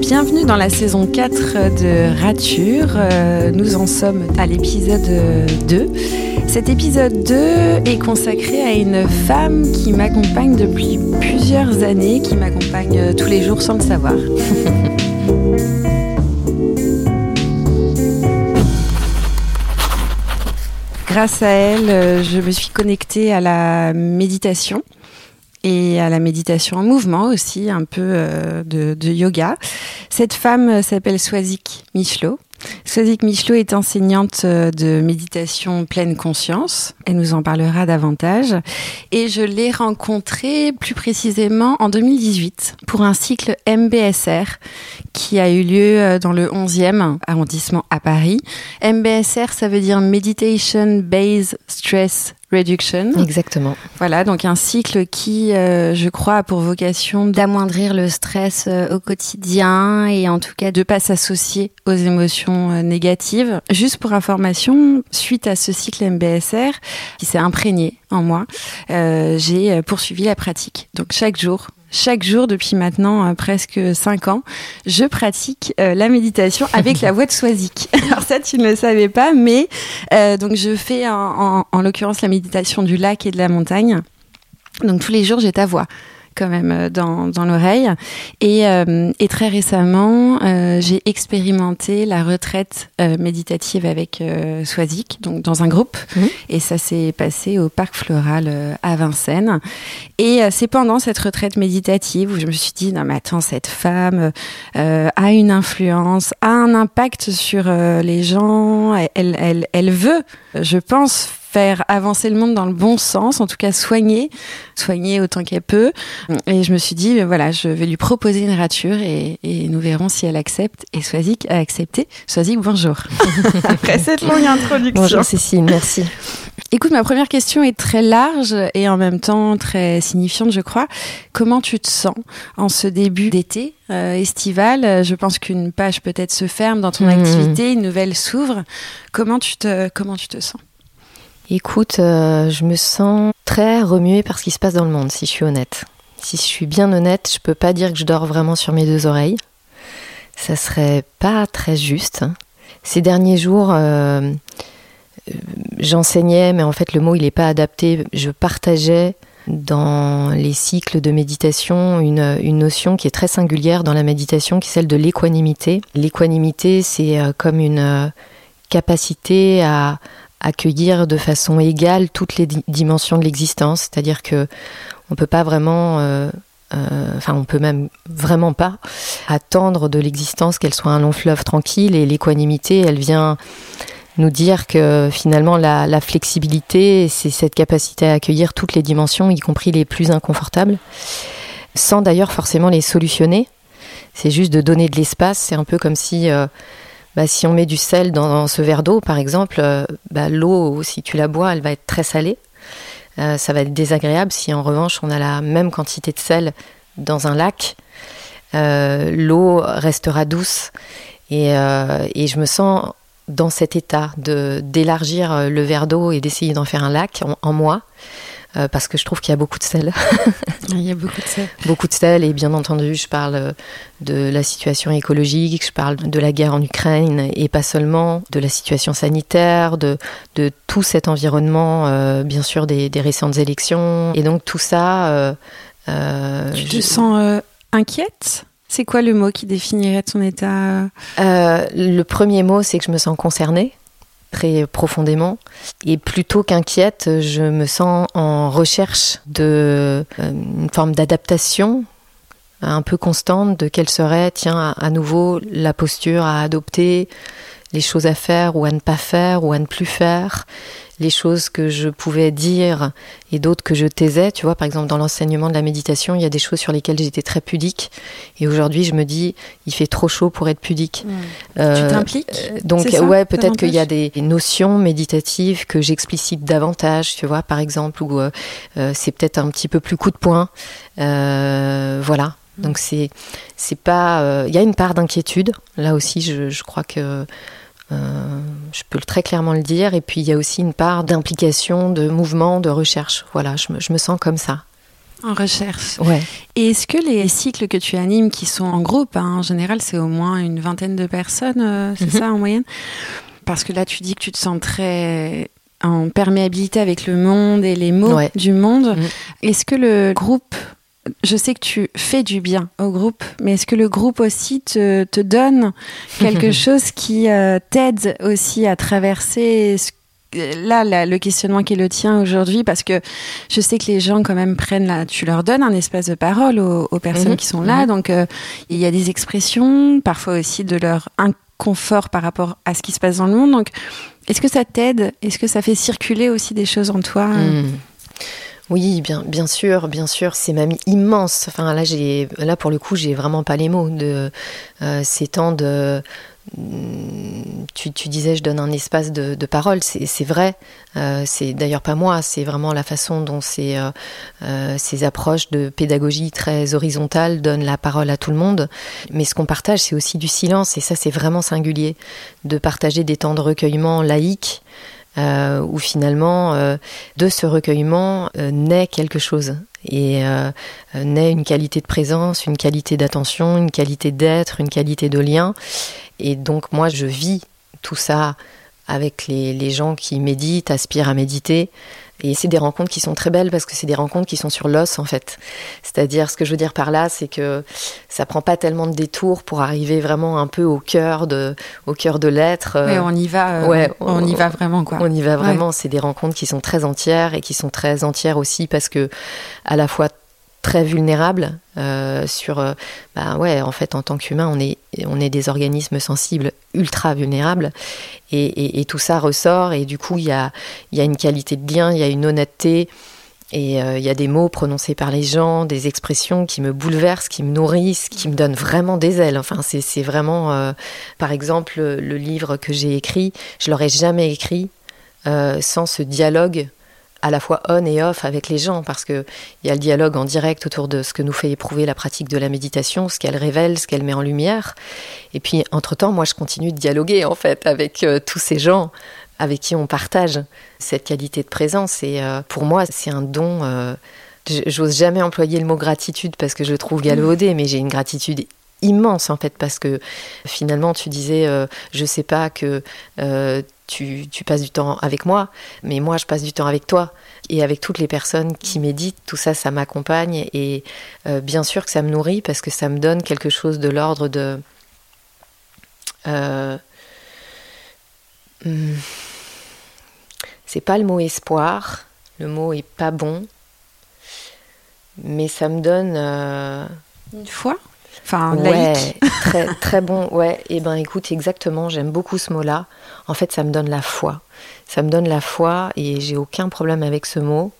Bienvenue dans la saison 4 de Rature. Euh, nous en sommes à l'épisode 2. Cet épisode 2 est consacré à une femme qui m'accompagne depuis plusieurs années, qui m'accompagne tous les jours sans le savoir. Grâce à elle, euh, je me suis connectée à la méditation et à la méditation en mouvement aussi, un peu euh, de, de, yoga. Cette femme s'appelle Swazik Michelot. Swazik Michelot est enseignante euh, de méditation pleine conscience. Elle nous en parlera davantage. Et je l'ai rencontrée plus précisément en 2018 pour un cycle MBSR qui a eu lieu euh, dans le 11e arrondissement à Paris. MBSR, ça veut dire Meditation Based Stress Reduction. Exactement. Voilà, donc un cycle qui, euh, je crois, a pour vocation d'amoindrir le stress euh, au quotidien et en tout cas de pas s'associer aux émotions euh, négatives. Juste pour information, suite à ce cycle MBSR qui s'est imprégné en moi, j'ai poursuivi la pratique. Donc chaque jour, chaque jour depuis maintenant euh, presque 5 ans, je pratique euh, la méditation avec la voix de Swazik. Alors ça, tu ne le savais pas, mais euh, donc je fais en, en l'occurrence la méditation du lac et de la montagne. Donc tous les jours, j'ai ta voix quand même euh, dans, dans l'oreille. Et, euh, et, très récemment, euh, j'ai expérimenté la retraite euh, méditative avec euh, Swazik, donc dans un groupe. Mmh. Et ça s'est passé au Parc Floral à Vincennes. Et c'est pendant cette retraite méditative où je me suis dit, non mais attends, cette femme a une influence, a un impact sur les gens, elle, elle, elle veut, je pense, faire avancer le monde dans le bon sens, en tout cas soigner, soigner autant qu'elle peut. Et je me suis dit, ben voilà, je vais lui proposer une rature et, et nous verrons si elle accepte. Et Swazik a accepté. Swazik, bonjour. Après cette longue introduction. Bonjour Cécile, merci. Écoute, ma première question est très large et en même temps très signifiante, je crois. Comment tu te sens en ce début d'été euh, estival? Je pense qu'une page peut-être se ferme dans ton mmh. activité, une nouvelle s'ouvre. Comment tu te comment tu te sens? Écoute, euh, je me sens très remuée par ce qui se passe dans le monde, si je suis honnête. Si je suis bien honnête, je peux pas dire que je dors vraiment sur mes deux oreilles. Ça serait pas très juste. Ces derniers jours, euh, j'enseignais, mais en fait le mot il n'est pas adapté. Je partageais dans les cycles de méditation une, une, notion qui est très singulière dans la méditation, qui est celle de l'équanimité. L'équanimité, c'est euh, comme une capacité à accueillir de façon égale toutes les dimensions de l'existence, c'est-à-dire que on peut pas vraiment euh, euh, enfin on peut même vraiment pas attendre de l'existence qu'elle soit un long fleuve tranquille et l'équanimité elle vient nous dire que finalement la, flexibilité c'est cette capacité à accueillir toutes les dimensions y compris les plus inconfortables sans d'ailleurs forcément les solutionner. C'est juste de donner de l'espace. C'est un peu comme si euh, bah, si on met du sel dans, ce verre d'eau, par exemple, euh, bah, l'eau, si tu la bois, elle va être très salée. Euh, ça va être désagréable. Si en revanche on a la même quantité de sel dans un lac, euh, l'eau restera douce. Et, je me sens dans cet état d'élargir le verre d'eau et d'essayer d'en faire un lac en moi. Euh, parce que je trouve qu'il y a beaucoup de sel. Il y a beaucoup de sel. beaucoup de sel et bien entendu, je parle de la situation écologique, je parle de la guerre en Ukraine et pas seulement, de la situation sanitaire, de, de tout cet environnement, euh, bien sûr des, des, récentes élections. Et donc tout ça... Euh, euh tu te je... sens euh, inquiète? C'est quoi le mot qui définirait ton état? Euh, Le premier mot, c'est que je me sens concernée très profondément. Et plutôt qu'inquiète, je me sens en recherche de euh, une forme d'adaptation un peu constante de quelle serait, tiens, à, à, nouveau la posture à adopter, les choses à faire ou à ne pas faire ou à ne plus faire, les choses que je pouvais dire et d'autres que je taisais. Tu vois, par exemple, dans l'enseignement de la méditation, il y a des choses sur lesquelles j'étais très pudique. Et aujourd'hui, je me dis, il fait trop chaud pour être pudique. Mmh. Euh, tu t'impliques Donc, ouais, peut-être qu'il y a des notions méditatives que j'explicite davantage, tu vois, par exemple, où euh, c'est peut-être un petit peu plus coup de poing. Euh, voilà. Mmh. Donc, c'est, c'est pas. Il euh, y a une part d'inquiétude. Là aussi, je, je crois que je peux très clairement le dire. Et puis il y a aussi une part d'implication, de mouvement, de recherche. Voilà, je me, je me sens comme ça. En recherche. Ouais. Et est-ce que les cycles que tu animes, qui sont en groupe, hein, en général, c'est au moins une vingtaine de personnes, euh, c'est mhm. ça en moyenne? Parce que là, tu dis que tu te sens très en perméabilité avec le monde et les mots du monde. Mhm. Est-ce que le groupe je sais que tu fais du bien au groupe, mais est-ce que le groupe aussi te, te donne quelque chose qui euh, t'aide aussi à traverser ce là, le questionnement qui est le tien aujourd'hui, parce que je sais que les gens quand même prennent là, tu leur donnes un espace de parole aux, personnes mhm. qui sont là, mhm. donc euh, il y a des expressions, parfois aussi de leur inconfort par rapport à ce qui se passe dans le monde. Donc, est-ce que ça t'aide? Est-ce que ça fait circuler aussi des choses en toi? Mhm. Oui, bien, bien sûr, bien sûr, c'est même immense. Enfin, là, j'ai, là pour le coup, j'ai vraiment pas les mots de euh, ces temps de tu, disais, je donne un espace de, parole, c'est vrai. Euh, c'est d'ailleurs pas moi, c'est vraiment la façon dont ces, euh, ces approches de pédagogie très horizontale donnent la parole à tout le monde. Mais ce qu'on partage, c'est aussi du silence, et ça, c'est vraiment singulier, de partager des temps de recueillement laïques. où finalement, de ce recueillement naît quelque chose et naît une qualité de présence, une qualité d'attention, une qualité d'être, une qualité de lien. Et donc moi, je vis tout ça avec les, gens qui méditent, aspirent à méditer. Et c'est des rencontres qui sont très belles parce que c'est des rencontres qui sont sur l'os en fait. C'est-à-dire, ce que je veux dire par là, c'est que ça prend pas tellement de détours pour arriver vraiment un peu au cœur de, au cœur de l'être. Mais on y va. Euh, ouais, on, y va vraiment quoi. On y va vraiment. C'est des rencontres qui sont très entières et qui sont très entières aussi parce que à la fois très vulnérable euh, sur euh, bah ouais en fait en tant qu'humain on est on est des organismes sensibles ultra vulnérables et, tout ça ressort et du coup il y a une qualité de lien il y a une honnêteté et euh, il y a des mots prononcés par les gens, des expressions qui me bouleversent, qui me nourrissent, qui me donnent vraiment des ailes. Enfin, c'est vraiment, par exemple, le livre que j'ai écrit, je l'aurais jamais écrit sans ce dialogue à la fois on et off avec les gens, parce qu'il y a le dialogue en direct autour de ce que nous fait éprouver la pratique de la méditation, ce qu'elle révèle, ce qu'elle met en lumière. Et puis, entre-temps, moi, je continue de dialoguer, en fait, avec euh, tous ces gens avec qui on partage cette qualité de présence. Et euh, pour moi, c'est un don. Euh, j'ose jamais employer le mot gratitude parce que je le trouve galvaudé, mais j'ai une gratitude immense en fait parce que finalement tu disais je sais pas que tu, passes du temps avec moi, mais moi je passe du temps avec toi et avec toutes les personnes qui méditent. Tout ça, ça m'accompagne et euh, bien sûr que ça me nourrit parce que ça me donne quelque chose de l'ordre de... Euh, hmm, c'est pas le mot espoir, le mot est pas bon, mais ça me donne... Euh, Une foi? Enfin, ouais, très, très bon. Ouais, et eh ben écoute, exactement, j'aime beaucoup ce mot-là. En fait, ça me donne la foi. Ça me donne la foi et j'ai aucun problème avec ce mot.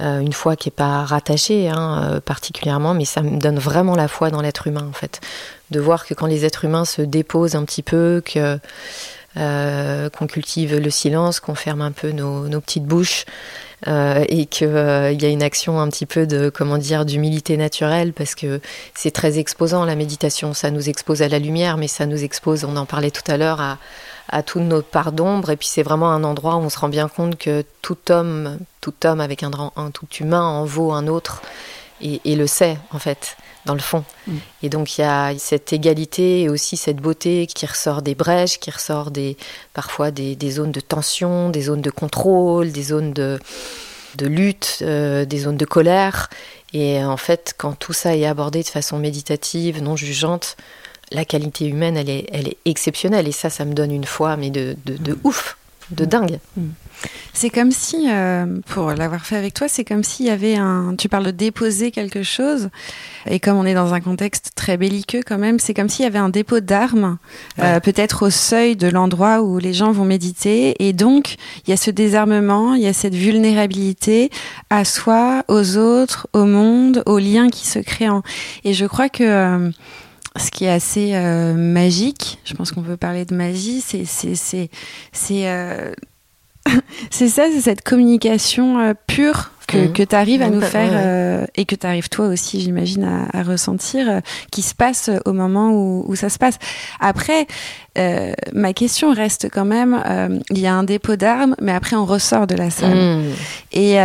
Euh, une foi qui n'est pas rattachée hein, euh, particulièrement, mais ça me donne vraiment la foi dans l'être humain en fait. De voir que quand les êtres humains se déposent un petit peu, que euh, qu'on cultive le silence, qu'on ferme un peu nos, nos petites bouches, euh, et qu'il euh, y a une action un petit peu de comment dire d'humilité naturelle parce que c'est très exposant la méditation. Ça nous expose à la lumière, mais ça nous expose, on en parlait tout à l'heure, à, à toutes nos parts d'ombre. Et puis c'est vraiment un endroit où on se rend bien compte que tout homme, tout homme avec un, tout humain en vaut un autre et le sait en fait dans le fond. Mm. Et donc il y a cette égalité et aussi cette beauté qui ressort des brèches, qui ressort des, parfois des, zones de tension, des zones de contrôle, des zones de, de lutte, euh, des zones de colère. Et en fait, quand tout ça est abordé de façon méditative, non jugeante, la qualité humaine, elle est, elle est exceptionnelle. Et ça, ça me donne une foi, mais de, de, mm. ouf, de dingue. Mm. C'est comme si, euh, pour l'avoir fait avec toi, c'est comme s'il y avait un. Tu parles de déposer quelque chose, et comme on est dans un contexte très belliqueux quand même, c'est comme s'il y avait un dépôt d'armes, euh, peut-être au seuil de l'endroit où les gens vont méditer, et donc il y a ce désarmement, il y a cette vulnérabilité à soi, aux autres, au monde, aux liens qui se créent. Et je crois que euh, ce qui est assez magique, je pense qu'on peut parler de magie, c'est c'est c'est c'est ça, c'est cette communication euh, pure que, mmh. tu arrives à nous faire et que tu arrives toi aussi, j'imagine, à, ressentir qui se passe au moment où, où ça se passe. Après, ma question reste quand même, il y a un dépôt d'armes, mais après on ressort de la salle. Mmh. Et,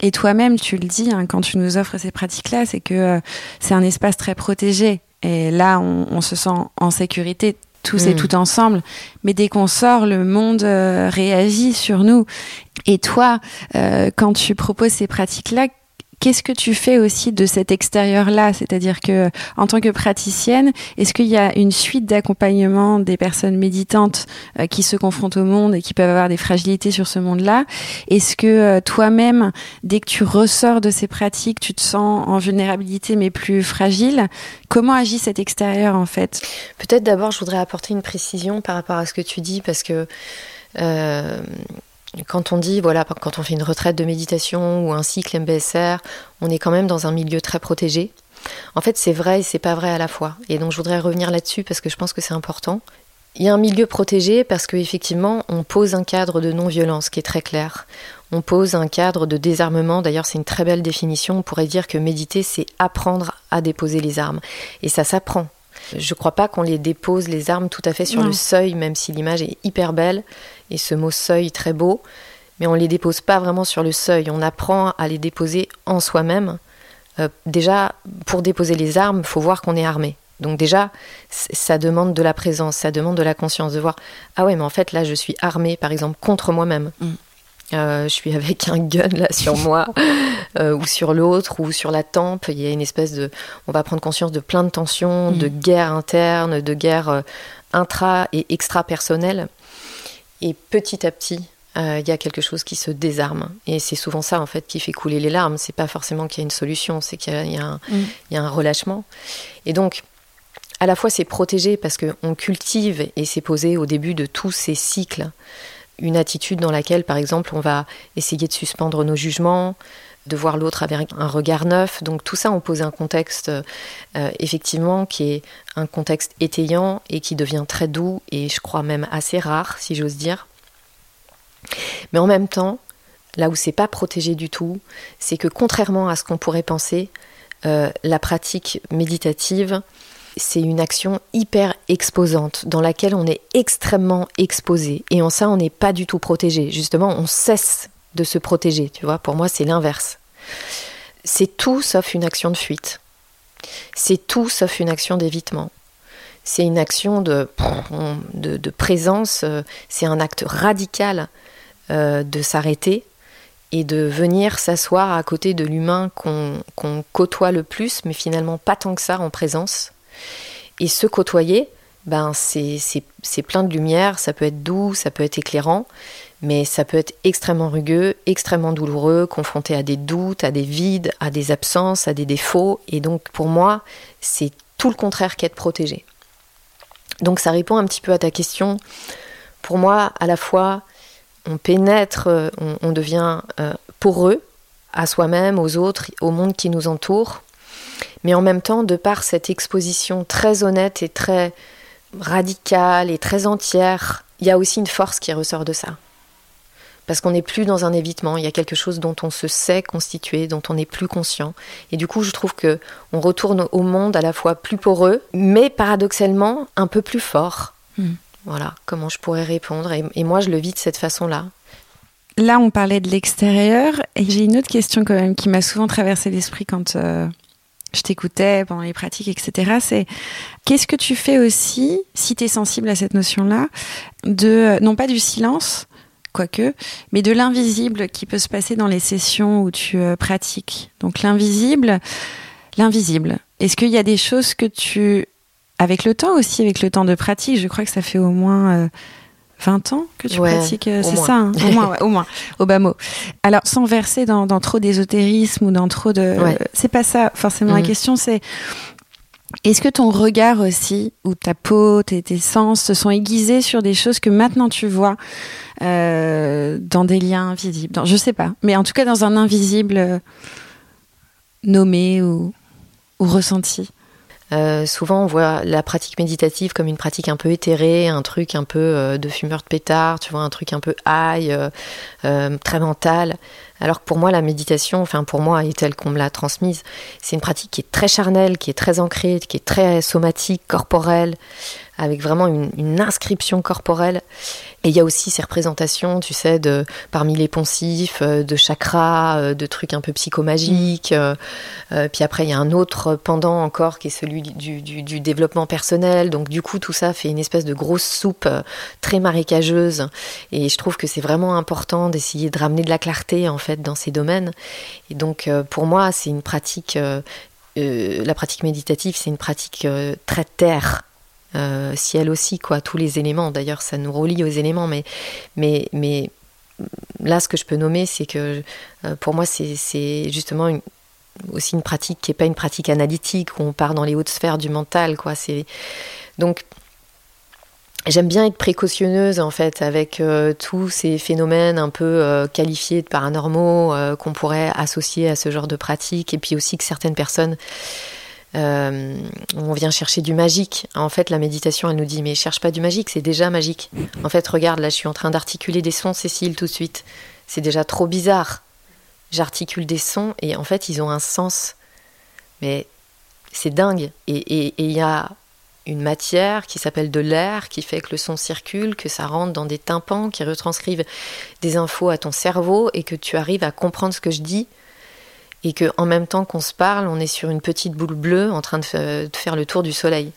et toi-même, tu le dis hein, quand tu nous offres ces pratiques-là, c'est que c'est un espace très protégé. Et là, on, se sent en sécurité tous et mm. tout ensemble. Mais dès qu'on sort, le monde euh, réagit sur nous. Et toi, euh, quand tu proposes ces pratiques-là, Qu'est-ce que tu fais aussi de cet extérieur-là? C'est-à-dire que, en tant que praticienne, est-ce qu'il y a une suite d'accompagnement des personnes méditantes euh, qui se confrontent au monde et qui peuvent avoir des fragilités sur ce monde-là? Est-ce que euh, toi-même, dès que tu ressors de ces pratiques, tu te sens en vulnérabilité mais plus fragile? Comment agit cet extérieur en fait? Peut-être d'abord, je voudrais apporter une précision par rapport à ce que tu dis parce que. Euh, quand on dit, voilà, quand on fait une retraite de méditation ou un cycle MBSR, on est quand même dans un milieu très protégé. En fait, c'est vrai et c'est pas vrai à la fois. Et donc, je voudrais revenir là-dessus parce que je pense que c'est important. Il y a un milieu protégé parce qu'effectivement, on pose un cadre de non-violence qui est très clair. On pose un cadre de désarmement. D'ailleurs, c'est une très belle définition. On pourrait dire que méditer, c'est apprendre à déposer les armes. Et ça s'apprend. Je ne crois pas qu'on les dépose, les armes, tout à fait sur le seuil, même si l'image est hyper belle et ce mot seuil très beau. Mais on ne les dépose pas vraiment sur le seuil. On apprend à les déposer en soi-même. Euh, déjà, pour déposer les armes, il faut voir qu'on est armé. Donc déjà, ça demande de la présence, ça demande de la conscience, de voir, ah ouais, mais en fait là, je suis armé, par exemple, contre moi-même. Mm. Euh, je suis avec un gun là sur moi euh, ou sur l'autre ou sur la tempe. Il y a une espèce de, on va prendre conscience de plein de tensions, de mm. guerres internes, de guerres euh, intra et extra personnelles. Et petit à petit, il y a quelque chose qui se désarme. Et c'est souvent ça en fait qui fait couler les larmes. C'est pas forcément qu'il y a une solution, c'est qu'il y, mm. y, a un relâchement. Et donc à la fois c'est protégé parce qu'on cultive et c'est posé au début de tous ces cycles une attitude dans laquelle, par exemple, on va essayer de suspendre nos jugements, de voir l'autre avec un regard neuf. Donc tout ça, on pose un contexte euh, effectivement qui est un contexte étayant et qui devient très doux et je crois même assez rare, si j'ose dire. Mais en même temps, là où c'est pas protégé du tout, c'est que contrairement à ce qu'on pourrait penser, euh, la pratique méditative c'est une action hyper exposante dans laquelle on est extrêmement exposé et en ça on n'est pas du tout protégé. Justement, on cesse de se protéger, tu vois. Pour moi, c'est l'inverse. C'est tout sauf une action de fuite. C'est tout sauf une action d'évitement. C'est une action de, présence, euh, c'est un acte radical euh, de s'arrêter et de venir s'asseoir à côté de l'humain qu'on côtoie le plus, mais finalement pas tant que ça en présence, et se côtoyer, ben c'est plein de lumière, ça peut être doux, ça peut être éclairant, mais ça peut être extrêmement rugueux, extrêmement douloureux, confronté à des doutes, à des vides, à des absences, à des défauts. Et donc pour moi, c'est tout le contraire qu'être protégé. Donc ça répond un petit peu à ta question. Pour moi, à la fois, on pénètre, on, on devient euh, poreux à soi-même, aux autres, au monde qui nous entoure. Mais en même temps, de par cette exposition très honnête et très radicale et très entière, il y a aussi une force qui ressort de ça. Parce qu'on n'est plus dans un évitement, il y a quelque chose dont on se sait constitué, dont on n'est plus conscient. Et du coup, je trouve que on retourne au monde à la fois plus poreux, mais paradoxalement un peu plus fort. Hmm. Voilà, comment je pourrais répondre? Et, moi, je le vis de cette façon-là. Là, on parlait de l'extérieur, et j'ai une autre question quand même qui m'a souvent traversé l'esprit quand euh, je t'écoutais pendant les pratiques, etc. C'est qu'est-ce que tu fais aussi, si tu es sensible à cette notion-là, de, non pas du silence, quoique, mais de l'invisible qui peut se passer dans les sessions où tu euh, pratiques. Donc l'invisible, l'invisible. Est-ce qu'il y a des choses que tu, avec le temps aussi, avec le temps de pratique, je crois que ça fait au moins... Euh, 20 ans que tu pratiques, euh, c'est ça, hein? Au moins, au moins, au bas mot. Alors, sans verser dans, trop d'ésotérisme ou dans trop de, c'est pas ça forcément la mm. question, c'est est-ce que ton regard aussi, ou ta peau, tes, sens se sont aiguisés sur des choses que maintenant tu vois euh, dans des liens invisibles? Dans, Je sais pas, mais en tout cas dans un invisible euh, nommé ou ressenti Euh, souvent, on voit la pratique méditative comme une pratique un peu éthérée, un truc un peu euh, de fumeur de pétard, tu vois, un truc un peu high, euh, très mental. Alors que pour moi, la méditation, enfin pour moi, et telle qu'on me l'a transmise, c'est une pratique qui est très charnelle, qui est très ancrée, qui est très somatique, corporelle avec vraiment une, inscription corporelle. Et il y a aussi ces représentations, tu sais, de, parmi les poncifs, euh, de chakras, euh, de trucs un peu psychomagiques. Euh, puis après, il y a un autre pendant encore qui est celui du, développement personnel. Donc du coup, tout ça fait une espèce de grosse soupe très marécageuse. Et je trouve que c'est vraiment important d'essayer de ramener de la clarté en fait dans ces domaines. Et donc pour moi, c'est une pratique. la pratique méditative, c'est une pratique très terre, euh, ciel aussi, quoi, tous les éléments. D'ailleurs, ça nous relie aux éléments, mais, mais, mais là, ce que je peux nommer, c'est que euh, pour moi, c'est justement une, aussi une pratique qui n'est pas une pratique analytique où on part dans les hautes sphères du mental, quoi. Donc J'aime bien être précautionneuse en fait avec euh, tous ces phénomènes un peu qualifiés de paranormaux qu'on pourrait associer à ce genre de pratique et puis aussi que certaines personnes euh, on vient chercher du magique. En fait, la méditation, elle nous dit mais cherche pas du magique, c'est déjà magique. En fait, regarde, là, je suis en train d'articuler des sons, Cécile, tout de suite. C'est déjà trop bizarre. J'articule des sons et en fait, ils ont un sens. Mais c'est dingue. Et il y a une matière qui s'appelle de l'air, qui fait que le son circule, que ça rentre dans des tympans, qui retranscrivent des infos à ton cerveau et que tu arrives à comprendre ce que je dis et que en même temps qu'on se parle, on est sur une petite boule bleue en train de, faire le tour du soleil.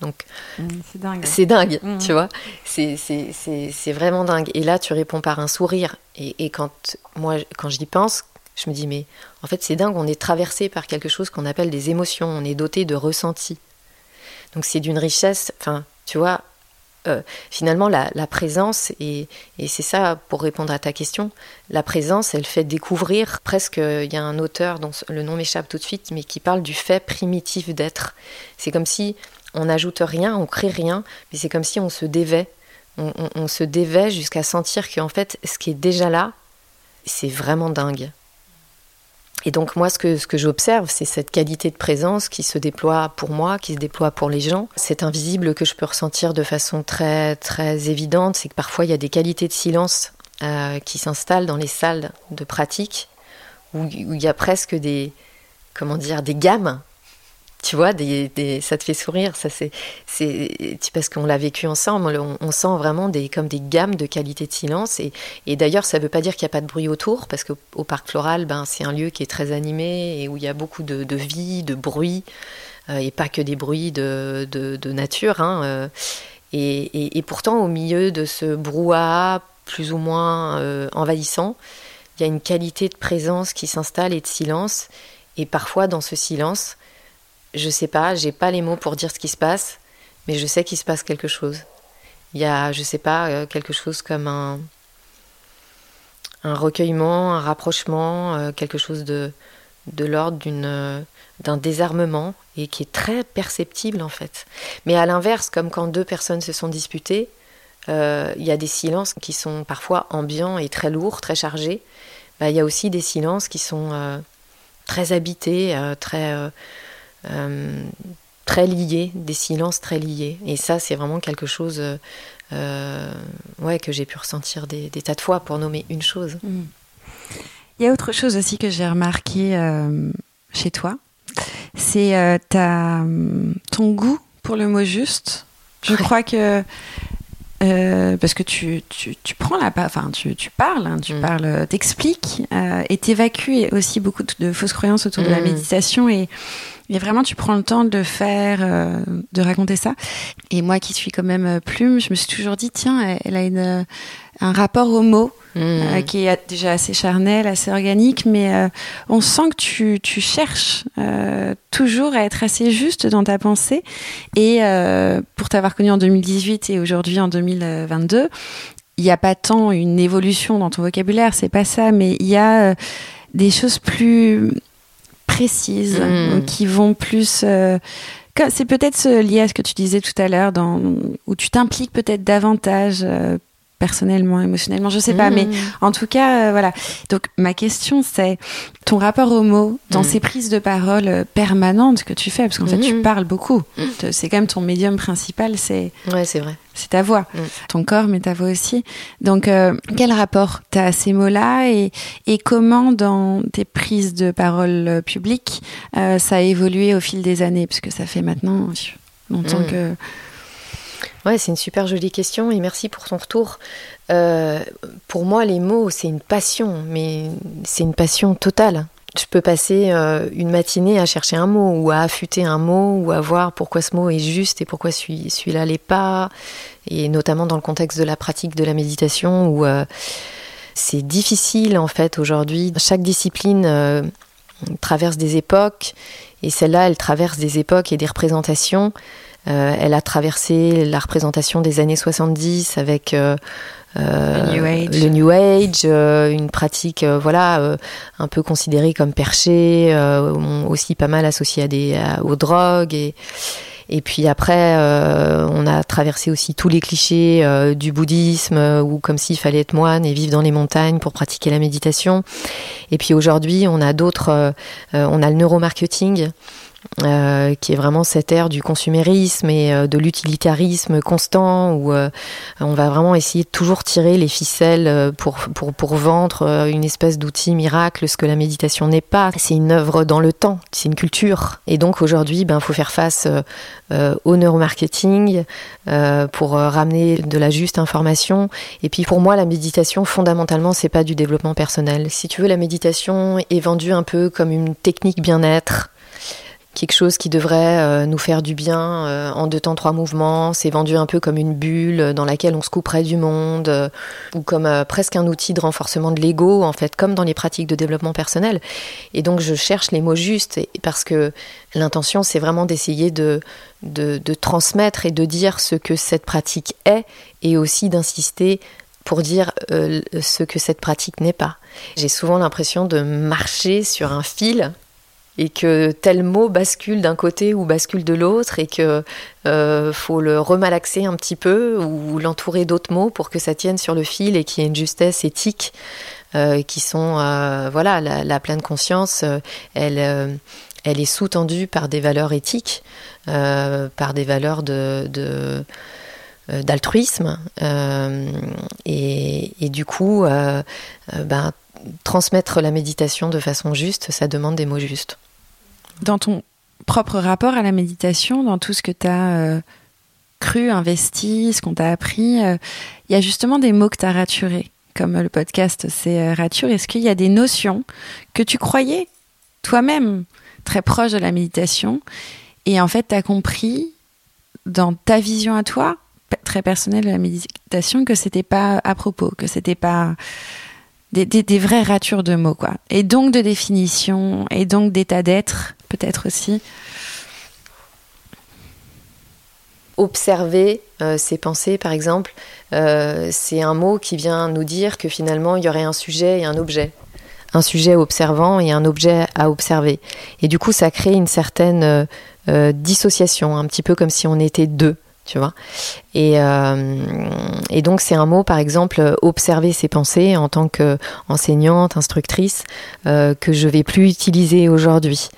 Donc, mmh, c'est dingue. C'est dingue, mmh. tu vois. C'est vraiment dingue. Et là, tu réponds par un sourire. Et, quand moi, quand j'y pense, je me dis, mais en fait, c'est dingue, on est traversé par quelque chose qu'on appelle des émotions. On est doté de ressentis. Donc, c'est d'une richesse, enfin, tu vois, euh, finalement, la, présence, et, c'est ça pour répondre à ta question, la présence, elle fait découvrir presque, il y a un auteur dont le nom m'échappe tout de suite, mais qui parle du fait primitif d'être. C'est comme si on n'ajoute rien, on crée rien, mais c'est comme si on se dévait. on se dévait jusqu'à sentir qu'en fait, ce qui est déjà là, c'est vraiment dingue. Et donc moi, ce que, j'observe, c'est cette qualité de présence qui se déploie pour moi, qui se déploie pour les gens. C'est invisible que je peux ressentir de façon très très évidente, c'est que parfois il y a des qualités de silence euh, qui s'installent dans les salles de pratique, où, où il y a presque des comment dire des gammes tu vois, ça te fait sourire. Ça, c'est, parce qu'on l'a vécu ensemble. On, sent vraiment des, comme des gammes de qualité de silence. Et, d'ailleurs, ça ne veut pas dire qu'il n'y a pas de bruit autour, parce qu'au parc floral, ben, c'est un lieu qui est très animé et où il y a beaucoup de, vie, de bruit, euh, et pas que des bruits de, nature. Hein, euh. et, et, pourtant, au milieu de ce brouhaha plus ou moins euh, envahissant, il y a une qualité de présence qui s'installe et de silence. Et parfois, dans ce silence, je sais pas, j'ai pas les mots pour dire ce qui se passe, mais je sais qu'il se passe quelque chose. Il y a, je sais pas, euh, quelque chose comme un, un recueillement, un rapprochement, euh, quelque chose de, de l'ordre d'une, euh, d'un désarmement et qui est très perceptible en fait. Mais à l'inverse, comme quand deux personnes se sont disputées, il y a des silences qui sont parfois ambiants et très lourds, très chargés. Bah, il y a aussi des silences qui sont très habités, très très liés, des silences très liés. Et ça, c'est vraiment quelque chose euh, ouais, que j'ai pu ressentir des, tas de fois pour nommer une chose. Mm. Il y a autre chose aussi que j'ai remarqué euh, chez toi, c'est ton goût pour le mot juste. Je crois que parce que tu, tu, tu, prends la enfin tu, tu parles hein, tu mm. parles t'expliques et t'évacues aussi beaucoup de, fausses croyances autour de la mm. méditation et et vraiment, tu prends le temps de faire, euh, de raconter ça. Et moi, qui suis quand même euh, plume, je me suis toujours dit, tiens, elle, a une, un rapport au mot mmh. euh, qui est déjà assez charnel, assez organique, mais on sent que tu, tu cherches toujours à être assez juste dans ta pensée. Et pour t'avoir connu en 2018 et aujourd'hui en 2022, il n'y a pas tant une évolution dans ton vocabulaire, c'est pas ça, mais il y a des choses plus précises, hmm. qui vont plus... Euh, c'est peut-être lié à ce que tu disais tout à l'heure, où tu t'impliques peut-être davantage, euh, personnellement, émotionnellement, je sais pas, mais mmh. en tout cas, euh, voilà. Donc ma question c'est ton rapport aux mots dans mmh. ces prises de parole euh, permanentes que tu fais, parce qu'en fait tu mmh. parles beaucoup. C'est quand même ton médium principal, c'est. Ouais, c'est vrai. C'est ta voix, ton corps, mais ta voix aussi. Donc, euh, quel rapport tu as à ces mots-là et, et, comment, dans tes prises de parole publiques, ça a évolué au fil des années? Parce que ça fait maintenant longtemps que Ouais, c'est une super jolie question et merci pour ton retour. Euh, pour moi, les mots, c'est une passion, mais c'est une passion totale. Je peux passer euh, une matinée à chercher un mot ou à affûter un mot ou à voir pourquoi ce mot est juste et pourquoi celui-là l'est pas. Et notamment dans le contexte de la pratique de la méditation où euh, c'est difficile en fait aujourd'hui. Chaque discipline traverse des époques et celle-là, elle traverse des époques et des représentations elle a traversé la représentation des années 70 avec euh, euh, le New Age, une pratique voilà un peu considérée comme perchée, aussi pas mal associée à des aux drogues et et puis après, on a traversé aussi tous les clichés du bouddhisme, ou comme s'il fallait être moine et vivre dans les montagnes pour pratiquer la méditation. Et puis aujourd'hui, on a d'autres, on a le neuromarketing. Euh, qui est vraiment cette ère du consumérisme et euh, de l'utilitarisme constant, où euh, on va vraiment essayer de toujours tirer les ficelles pour, pour, pour vendre une espèce d'outil miracle, ce que la méditation n'est pas. C'est une œuvre dans le temps, c'est une culture. Et donc aujourd'hui, il ben, faut faire face au neuromarketing pour ramener de la juste information. Et puis pour moi, la méditation, fondamentalement, c'est pas du développement personnel. Si tu veux, la méditation est vendue un peu comme une technique bien-être quelque chose qui devrait euh, nous faire du bien euh, en deux temps trois mouvements. C'est vendu un peu comme une bulle dans laquelle on se couperait du monde euh, ou comme presque un outil de renforcement de l'ego en fait, comme dans les pratiques de développement personnel. Et donc je cherche les mots justes parce que l'intention c'est vraiment d'essayer de, de, de transmettre et de dire ce que cette pratique est et aussi d'insister pour dire ce que cette pratique n'est pas. J'ai souvent l'impression de marcher sur un fil et que tel mot bascule d'un côté ou bascule de l'autre et que euh, faut le remalaxer un petit peu ou l'entourer d'autres mots pour que ça tienne sur le fil et qu'il y ait une justesse éthique euh, qui sont euh, voilà la, pleine conscience elle elle est sous-tendue par des valeurs éthiques par des valeurs de, d'altruisme et, et, du coup ben, transmettre la méditation de façon juste, ça demande des mots justes. Dans ton propre rapport à la méditation, dans tout ce que tu as euh, cru, investi, ce qu'on t'a appris, euh, il y a justement des mots que tu as raturés, comme le podcast c'est euh, rature. Est-ce qu'il y a des notions que tu croyais toi-même très proches de la méditation et en fait tu as compris dans ta vision à toi, très personnelle de la méditation, que c'était pas à propos, que c'était pas des, vraies ratures de mots, quoi. Et donc de définition, et donc d'état d'être, peut-être aussi. Observer euh, ses pensées, par exemple, euh, c'est un mot qui vient nous dire que finalement, il y aurait un sujet et un objet. Un sujet observant et un objet à observer. Et du coup, ça crée une certaine euh, dissociation, un petit peu comme si on était deux tu vois. Et, euh, et donc c'est un mot, par exemple, observer ses pensées en tant qu'enseignante, instructrice, euh, que je vais plus utiliser aujourd'hui.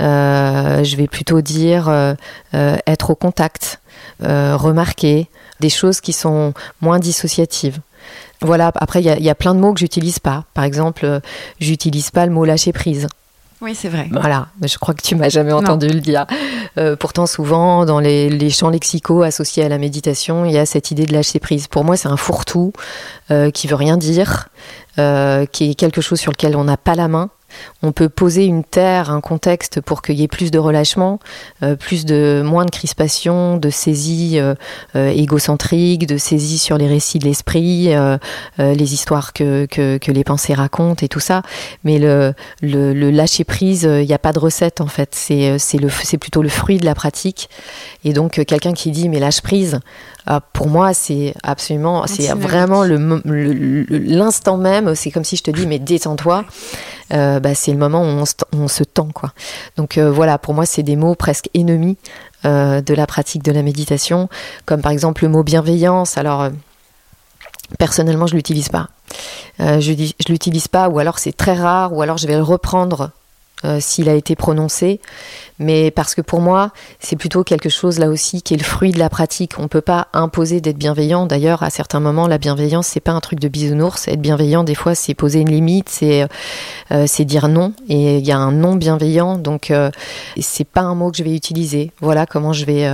Euh, je vais plutôt dire être au contact, remarquer des choses qui sont moins dissociatives. Voilà, après il y, a plein de mots que j'utilise pas. Par exemple, j'utilise pas le mot lâcher prise. Oui, c'est vrai. Voilà, je crois que tu m'as jamais entendu le dire. Euh, pourtant, souvent, dans les, champs lexicaux associés à la méditation, il y a cette idée de lâcher prise. Pour moi, c'est un fourre-tout euh, qui veut rien dire, euh, qui est quelque chose sur lequel on n'a pas la main on peut poser une terre, un contexte pour qu'il y ait plus de relâchement, euh, plus de moins de crispation, de saisie euh, euh, égocentrique, de saisie sur les récits de l'esprit, les histoires que, les pensées racontent et tout ça. Mais le, le, lâcher prise, il n'y a pas de recette en fait. C'est c'est plutôt le fruit de la pratique. Et donc quelqu'un qui dit mais lâche prise, pour moi, c'est absolument, c'est vraiment l'instant le, même. C'est comme si je te dis, mais détends-toi. Euh, bah, c'est le moment où on, se tend, quoi. Donc euh, voilà, pour moi, c'est des mots presque ennemis euh, de la pratique de la méditation, comme par exemple le mot bienveillance. Alors Personnellement, je l'utilise pas. Je, je l'utilise pas, ou alors c'est très rare, ou alors je vais le reprendre euh, s'il a été prononcé, mais parce que pour moi, c'est plutôt quelque chose là aussi qui est le fruit de la pratique. On peut pas imposer d'être bienveillant. D'ailleurs, à certains moments, la bienveillance, c'est pas un truc de bisounours. Être bienveillant, des fois, c'est poser une limite, c'est euh, c'est dire non. Et il y a un non bienveillant, donc euh, c'est pas un mot que je vais utiliser. Voilà comment je vais,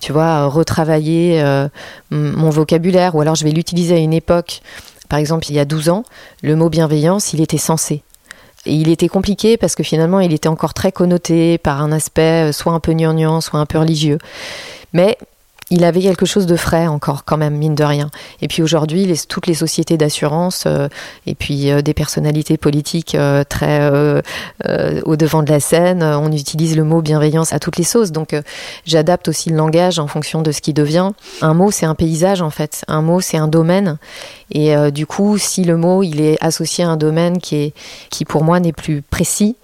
tu vois, retravailler mon vocabulaire, ou alors je vais l'utiliser à une époque. Par exemple, il y a 12 ans, le mot bienveillance, il était censé. Il était compliqué parce que finalement, il était encore très connoté par un aspect euh, soit un peu gnangnan, soit un peu religieux. Mais il avait quelque chose de frais encore quand même mine de rien. Et puis aujourd'hui, toutes les sociétés d'assurance euh, et puis euh, des personnalités politiques euh, très au devant de la scène, on utilise le mot bienveillance à toutes les sauces. Donc j'adapte aussi le langage en fonction de ce qui devient. Un mot, c'est un paysage en fait. Un mot, c'est un domaine. Et du coup, si le mot il est associé à un domaine qui est qui pour moi n'est plus précis,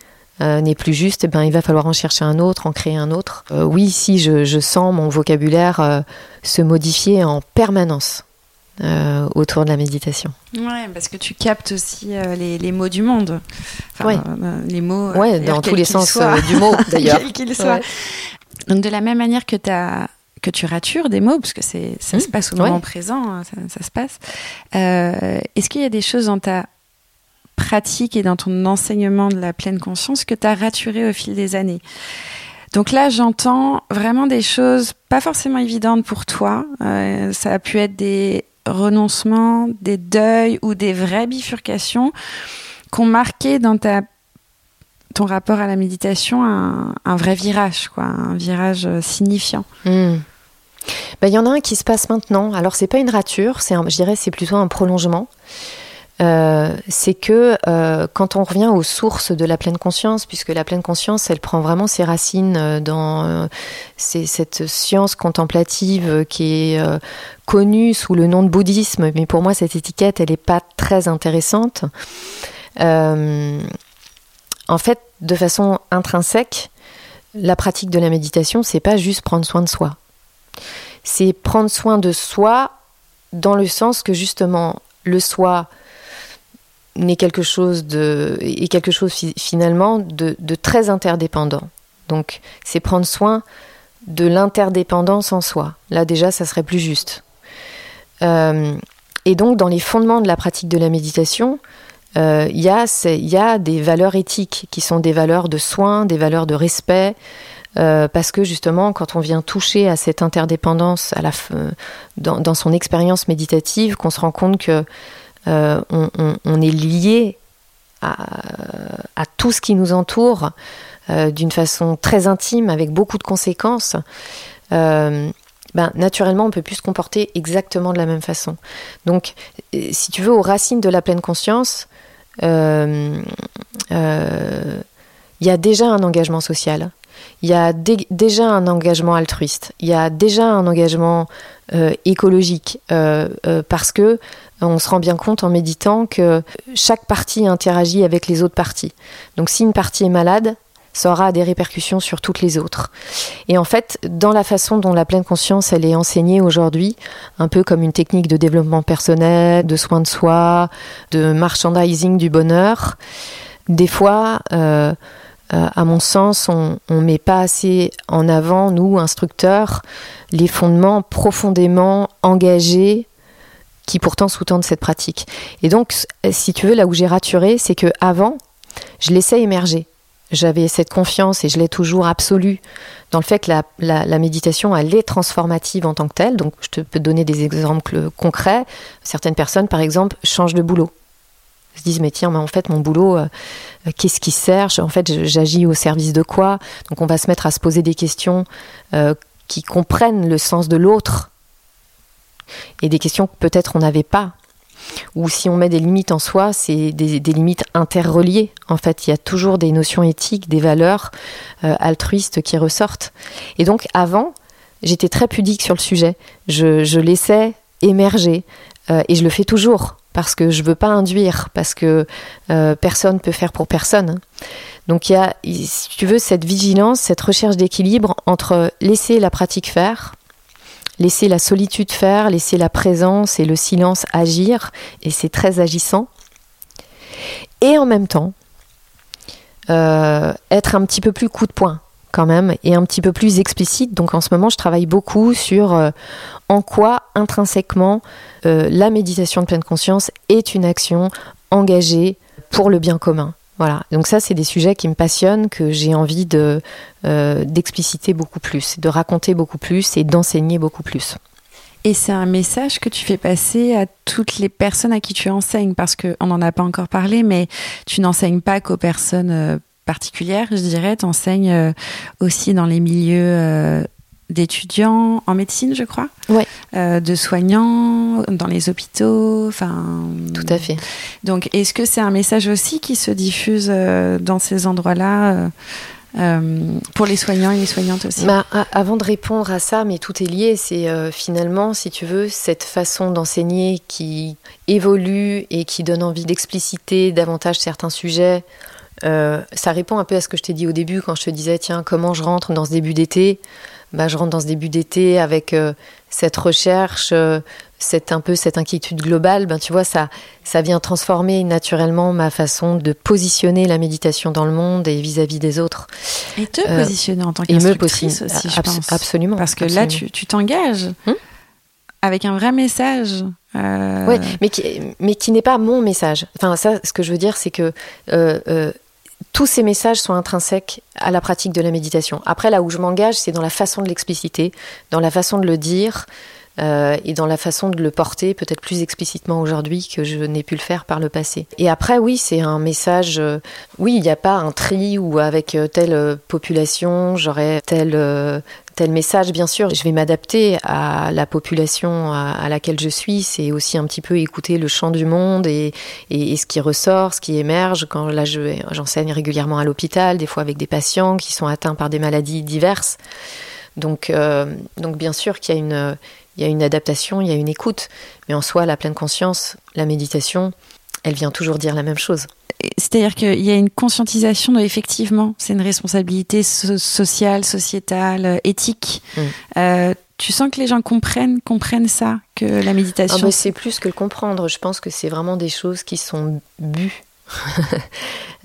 euh, n'est plus juste, eh ben, il va falloir en chercher un autre, en créer un autre. Euh, oui, si je, je, sens mon vocabulaire euh, se modifier en permanence autour de la méditation. Ouais, parce que tu captes aussi les, les, mots du monde. Enfin, les mots. Ouais, dans tous les sens du mot, d'ailleurs. quel qu'il soit. Donc, de la même manière que tu as que tu ratures des mots, parce que c'est ça se mmh. passe au moment présent, hein, ça, ça, se passe. Est-ce qu'il y a des choses dans ta pratique et dans ton enseignement de la pleine conscience que tu as raturé au fil des années. Donc là, j'entends vraiment des choses pas forcément évidentes pour toi. Euh, ça a pu être des renoncements, des deuils ou des vraies bifurcations qu'ont marqué dans ta ton rapport à la méditation un, vrai virage, quoi, un virage euh, signifiant. Hmm. Ben, il y en a un qui se passe maintenant. Alors c'est pas une rature, c'est je dirais c'est plutôt un prolongement. Euh, c'est que euh, quand on revient aux sources de la pleine conscience, puisque la pleine conscience, elle prend vraiment ses racines euh, dans cette science contemplative qui est connue sous le nom de bouddhisme, mais pour moi cette étiquette, elle n'est pas très intéressante. en fait, de façon intrinsèque, la pratique de la méditation, c'est pas juste prendre soin de soi. C'est prendre soin de soi dans le sens que justement le soi n'est quelque chose de est quelque chose finalement de, très interdépendant. Donc c'est prendre soin de l'interdépendance en soi. Là déjà, ça serait plus juste. Euh, et donc dans les fondements de la pratique de la méditation, euh, il y, y, a des valeurs éthiques qui sont des valeurs de soin, des valeurs de respect. Euh, parce que justement, quand on vient toucher à cette interdépendance à la, dans, dans son expérience méditative, qu'on se rend compte que euh, on, est lié à, tout ce qui nous entoure euh, d'une façon très intime, avec beaucoup de conséquences, euh, ben, naturellement, on peut plus se comporter exactement de la même façon. Donc, si tu veux, aux racines de la pleine conscience, il y a déjà un engagement social, il y a déjà un engagement altruiste, il y a déjà un engagement écologique, parce que on se rend bien compte en méditant que chaque partie interagit avec les autres parties. Donc si une partie est malade, ça aura des répercussions sur toutes les autres. Et en fait, dans la façon dont la pleine conscience elle est enseignée aujourd'hui, un peu comme une technique de développement personnel, de soin de soi, de merchandising du bonheur, des fois, euh, euh, à mon sens, on ne met pas assez en avant, nous, instructeurs, les fondements profondément engagés qui pourtant sous-tendent cette pratique. Et donc, si tu veux, là où j'ai raturé, c'est que avant, je laissais émerger. J'avais cette confiance et je l'ai toujours absolue dans le fait que la, méditation, elle est transformative en tant que telle. Donc, je te peux donner des exemples concrets. Certaines personnes, par exemple, changent de boulot. Se disent, mais tiens, mais en fait, mon boulot, euh, qu'est-ce qui sert? En fait, j'agis au service de quoi? Donc, on va se mettre à se poser des questions euh, qui comprennent le sens de l'autre et des questions que peut-être on n'avait pas. Ou si on met des limites en soi, c'est des, limites interreliées. En fait, il y a toujours des notions éthiques, des valeurs euh, altruistes qui ressortent. Et donc, avant, j'étais très pudique sur le sujet. Je, laissais émerger. Euh, et je le fais toujours parce que je veux pas induire, parce que euh, personne peut faire pour personne. Donc il y a, si tu veux, cette vigilance, cette recherche d'équilibre entre laisser la pratique faire, laisser la solitude faire, laisser la présence et le silence agir, et c'est très agissant. Et en même temps, euh, être un petit peu plus coup de poing quand même et un petit peu plus explicite. Donc en ce moment, je travaille beaucoup sur euh, en quoi intrinsèquement euh, la méditation de pleine conscience est une action engagée pour le bien commun. Voilà, donc ça c'est des sujets qui me passionnent, que j'ai envie de d'expliciter beaucoup plus, de raconter beaucoup plus et d'enseigner beaucoup plus. Et c'est un message que tu fais passer à toutes les personnes à qui tu enseignes, parce qu'on n'en a pas encore parlé, mais tu n'enseignes pas qu'aux personnes euh, particulières, je dirais, tu enseignes euh, aussi dans les milieux euh, d'étudiants en médecine, je crois, ouais. de soignants, dans les hôpitaux, enfin... Tout à fait. Donc, est-ce que c'est un message aussi qui se diffuse dans ces endroits-là euh, pour les soignants et les soignantes aussi? Bah, Avant de répondre à ça, mais tout est lié, c'est euh, finalement, si tu veux, cette façon d'enseigner qui évolue et qui donne envie d'expliciter davantage certains sujets. Euh, ça répond un peu à ce que je t'ai dit au début quand je te disais, tiens, comment je rentre dans ce début d'été? Bah, Je rentre dans ce début d'été avec cette recherche cette un peu cette inquiétude globale, ben tu vois ça ça vient transformer naturellement ma façon de positionner la méditation dans le monde et vis-à-vis des autres. Et te euh, positionner en tant qu'instructrice aussi, je pense. Absolument. Parce que là tu t'engages hmm avec un vrai message. Euh... Oui, mais qui, mais qui n'est pas mon message. Enfin ça, ce que je veux dire, c'est que euh, euh, tous ces messages sont intrinsèques à la pratique de la méditation. Après, là où je m'engage, c'est dans la façon de l'expliciter, dans la façon de le dire, euh, et dans la façon de le porter peut-être plus explicitement aujourd'hui que je n'ai pu le faire par le passé. Et après, oui, c'est un message. Euh, oui, il n'y a pas un tri où avec euh, telle population j'aurais tel tel message, bien sûr, je vais m'adapter à la population à, laquelle je suis. C'est aussi un petit peu écouter le chant du monde et, et, ce qui ressort, ce qui émerge. Quand là, j'enseigne régulièrement à l'hôpital, des fois avec des patients qui sont atteints par des maladies diverses. Donc, donc bien sûr qu'il y a une, il y a une adaptation, il y a une écoute. Mais en soi, la pleine conscience, la méditation, elle vient toujours dire la même chose. C'est-à-dire qu'il y a une conscientisation de, effectivement, c'est une responsabilité sociale, sociétale, éthique. Mm. Euh, tu sens que les gens comprennent, comprennent ça, que la méditation. Ah bah, c'est plus que le comprendre. Je pense que c'est vraiment des choses qui sont bues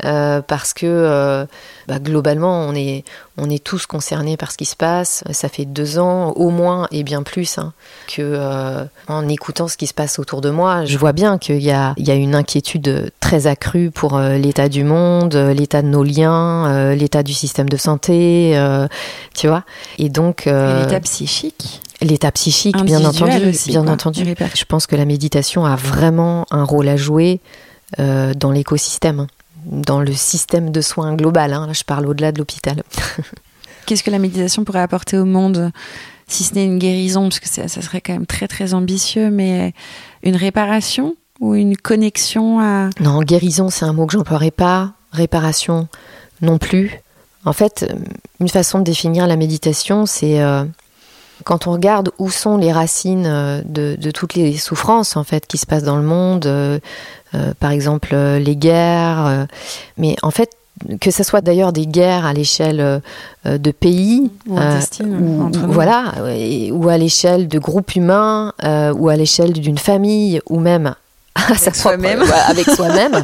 Euh, parce que euh, bah, globalement, on est, on est tous concernés par ce qui se passe. Ça fait deux ans, au moins, et bien plus, hein, que euh, en écoutant ce qui se passe autour de moi, je vois bien qu'il y a, il y a une inquiétude très accrue pour l'état du monde, l'état de nos liens, l'état du système de santé, tu vois. Et donc. l'état psychique L'état psychique, bien entendu, bien entendu. Je pense que la méditation a vraiment un rôle à jouer euh, dans l'écosystème, dans le système de soins global. Hein. Là, je parle au-delà de l'hôpital. Qu'est-ce que la méditation pourrait apporter au monde si ce n'est une guérison, parce que ça, serait quand même très très ambitieux, mais une réparation ou une connexion à... Non, guérison, c'est un mot que j'emploierais pas. Réparation, non plus. En fait, une façon de définir la méditation, c'est euh, quand on regarde où sont les racines euh, de, toutes les souffrances en fait qui se passent dans le monde, euh, euh, par exemple les guerres, mais en fait que ce soit d'ailleurs des guerres à l'échelle de pays, ou, voilà, ou à l'échelle de groupes humains, ou à l'échelle d'une famille, ou même avec soi-même. avec soi-même.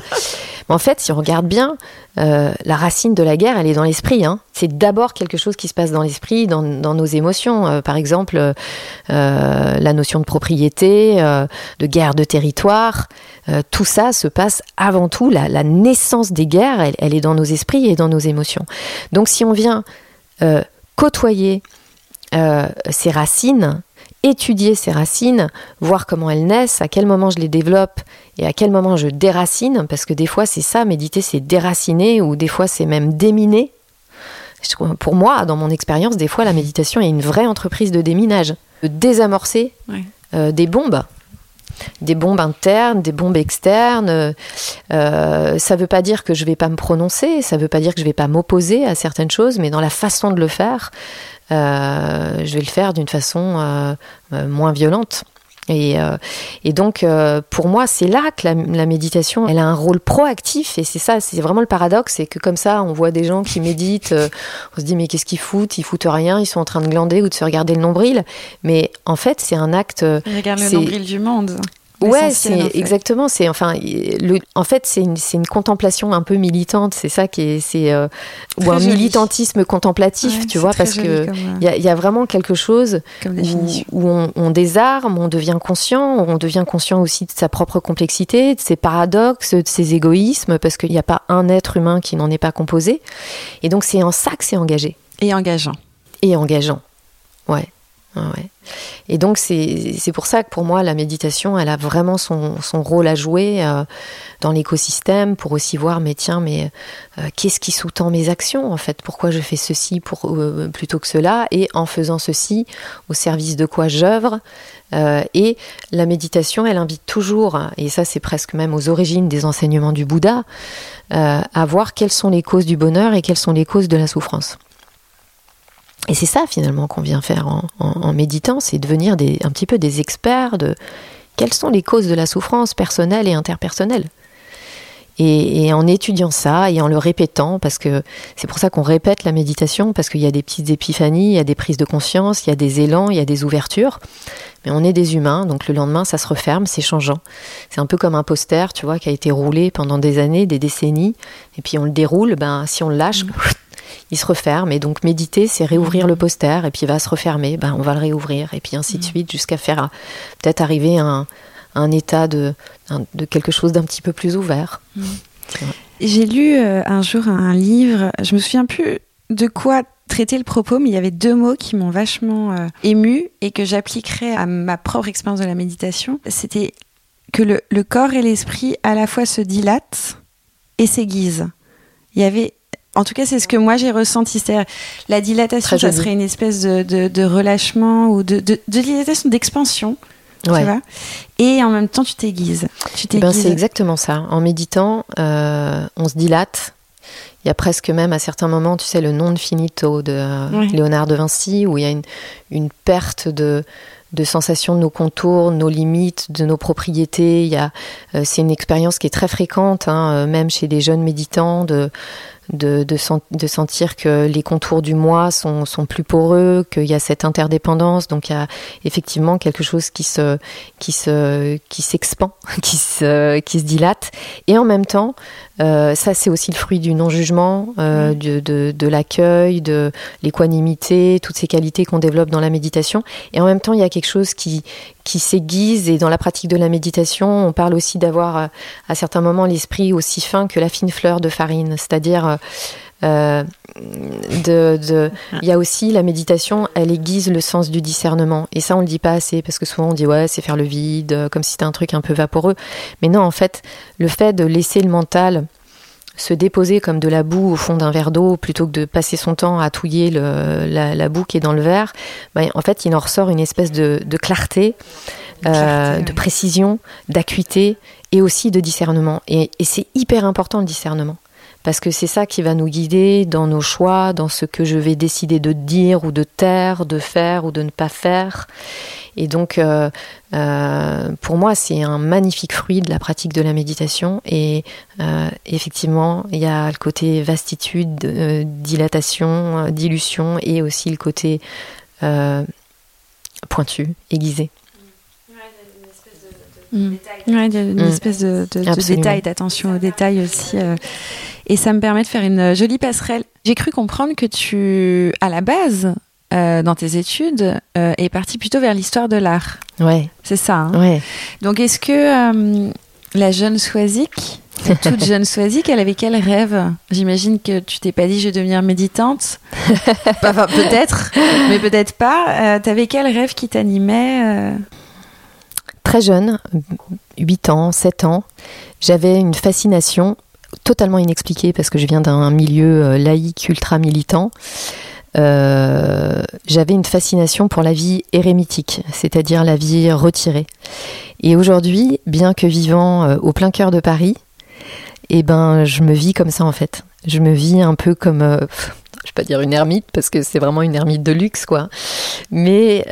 En fait, si on regarde bien, euh, la racine de la guerre, elle est dans l'esprit. Hein. C'est d'abord quelque chose qui se passe dans l'esprit, dans, nos émotions. Euh, par exemple, euh, la notion de propriété, de guerre de territoire, tout ça se passe avant tout. La, naissance des guerres, elle, elle, est dans nos esprits et dans nos émotions. Donc, si on vient côtoyer ces racines, étudier ces racines, voir comment elles naissent, à quel moment je les développe et à quel moment je déracine, parce que des fois c'est ça, méditer c'est déraciner ou des fois c'est même déminer. Pour moi, dans mon expérience, des fois la méditation est une vraie entreprise de déminage, de désamorcer euh, des bombes des bombes internes, des bombes externes. Euh, ça ne veut pas dire que je ne vais pas me prononcer, ça ne veut pas dire que je ne vais pas m'opposer à certaines choses, mais dans la façon de le faire, je vais le faire d'une façon euh, euh, moins violente. Et, euh, et donc, euh, pour moi, c'est là que la, la, méditation, elle a un rôle proactif. Et c'est ça, c'est vraiment le paradoxe, c'est que comme ça, on voit des gens qui méditent, euh, on se dit mais qu'est-ce qu'ils foutent? Ils foutent rien, ils sont en train de glander ou de se regarder le nombril. Mais en fait, c'est un acte. Ils regardent le nombril du monde. Ouais, c'est exactement. C'est enfin, le, en fait, c'est une, une, contemplation un peu militante. C'est ça qui est, c'est euh, ou un militantisme contemplatif, tu vois, parce que il y, y, a vraiment quelque chose où, où on, on, désarme, on devient conscient, on devient conscient aussi de sa propre complexité, de ses paradoxes, de ses égoïsmes, parce qu'il n'y a pas un être humain qui n'en est pas composé. Et donc, c'est en ça que c'est engagé. Et engageant. Et engageant. Ouais. Et donc c'est pour ça que pour moi la méditation, elle a vraiment son, son rôle à jouer euh, dans l'écosystème pour aussi voir mais tiens mais euh, qu'est-ce qui sous-tend mes actions en fait? Pourquoi je fais ceci euh, plutôt que cela? Et en faisant ceci, au service de quoi j'œuvre Et la méditation, elle invite toujours, et ça c'est presque même aux origines des enseignements du Bouddha, à voir quelles sont les causes du bonheur et quelles sont les causes de la souffrance. Et c'est ça finalement qu'on vient faire en, en, en méditant, c'est devenir des, un petit peu des experts de quelles sont les causes de la souffrance personnelle et interpersonnelle. Et, et, en étudiant ça et en le répétant, parce que c'est pour ça qu'on répète la méditation, parce qu'il y a des petites épiphanies, il y a des prises de conscience, il y a des élans, il y a des ouvertures. Mais on est des humains, donc le lendemain, ça se referme, c'est changeant. C'est un peu comme un poster, tu vois, qui a été roulé pendant des années, des décennies, et puis on le déroule, ben si on le lâche, mmh il se referme. Et donc méditer, c'est réouvrir le poster, et puis il va se refermer, ben, on va le réouvrir, et puis ainsi de suite, jusqu'à faire peut-être arriver à un, un état de, de quelque chose d'un petit peu plus ouvert. Mmh. J'ai lu euh, un jour un livre, je me souviens plus de quoi traiter le propos, mais il y avait deux mots qui m'ont vachement euh, ému et que j'appliquerais à ma propre expérience de la méditation. C'était que le, le corps et l'esprit à la fois se dilatent et s'aiguisent. Il y avait en tout cas, c'est ce que moi j'ai ressenti. C'est la dilatation, ça serait une espèce de, de, de relâchement ou de, dilatation, d'expansion. Ouais. Tu vois et en même temps, tu t'aiguises. Tu ben, c'est exactement ça. En méditant, euh, on se dilate. Il y a presque même à certains moments, tu sais, le non finito de euh. Léonard de Vinci, où il y a une, une perte de, de sensation de nos contours, de nos limites, de nos propriétés. Il y a, euh, c'est une expérience qui est très fréquente, hein, même chez des jeunes méditants, de de, de, de, sentir que les contours du moi sont, sont plus poreux, qu'il y a cette interdépendance. Donc il y a effectivement quelque chose qui se qui se qui s'expand, qui se qui se dilate. Et en même temps, euh, ça c'est aussi le fruit du non-jugement, euh, mmh. de, de, de l'accueil, de l'équanimité, toutes ces qualités qu'on développe dans la méditation. Et en même temps, il y a quelque chose qui qui s'aiguise et dans la pratique de la méditation, on parle aussi d'avoir à certains moments l'esprit aussi fin que la fine fleur de farine, c'est-à-dire euh, de, de, il y a aussi la méditation, elle aiguise le sens du discernement. Et ça, on le dit pas assez parce que souvent on dit ouais, c'est faire le vide, comme si c'était un truc un peu vaporeux. Mais non, en fait, le fait de laisser le mental se déposer comme de la boue au fond d'un verre d'eau plutôt que de passer son temps à touiller le, la, la, boue qui est dans le verre, ben, en fait, il en ressort une espèce de, de clarté, euh, de précision, d'acuité et aussi de discernement. Et, et c'est hyper important le discernement parce que c'est ça qui va nous guider dans nos choix, dans ce que je vais décider de dire ou de taire, de faire ou de ne pas faire. Et donc, euh, euh, pour moi, c'est un magnifique fruit de la pratique de la méditation. Et euh, effectivement, il y a le côté vastitude, euh, dilatation, dilution, et aussi le côté euh, pointu, aiguisé. Mmh. Ouais, il y a une espèce de, de, de détail, d'attention aux détails aussi. Euh, et ça me permet de faire une jolie passerelle. J'ai cru comprendre que tu, à la base, euh, dans tes études, euh, es parti plutôt vers l'histoire de l'art. Ouais. C'est ça. Hein ouais. Donc, est-ce que la jeune Swazik, toute jeune Swazik, elle avait quel rêve? J'imagine que tu t'es pas dit je vais devenir méditante. enfin, peut-être, mais peut-être pas. T'avais quel rêve qui t'animait très jeune, 8 ans, 7 ans, j'avais une fascination totalement inexpliquée parce que je viens d'un milieu euh, laïque ultra militant. Euh, j'avais une fascination pour la vie érémitique, c'est-à-dire la vie retirée. Et aujourd'hui, bien que vivant euh, au plein cœur de Paris, eh ben, je me vis comme ça en fait. Je me vis un peu comme, euh, je vais pas dire une ermite parce que c'est vraiment une ermite de luxe quoi, mais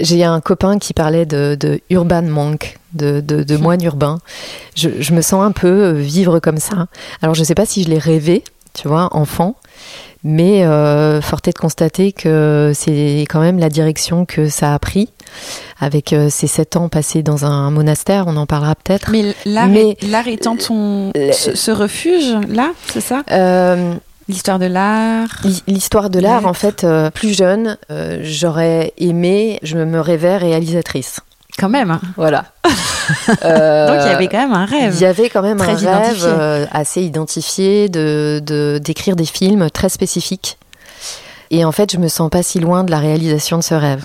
J'ai un copain qui parlait de, urban monk, de, de, moine urbain. Je, je, me sens un peu vivre comme ça. Alors je ne sais pas si je l'ai rêvé, tu vois, enfant, mais euh, fort est de constater que c'est quand même la direction que ça a pris avec euh, ces sept ans passés dans un monastère, on en parlera peut-être. Mais l'art étant ton, ce, refuge, là, c'est ça? Euh, L'histoire de l'art L'histoire de l'art, en fait, plus jeune, j'aurais aimé, je me rêvais réalisatrice. Quand même. Voilà. Euh, Donc il y avait quand même un rêve. Il y avait quand même un rêve euh, assez identifié de d'écrire des films très spécifiques. Et en fait, je me sens pas si loin de la réalisation de ce rêve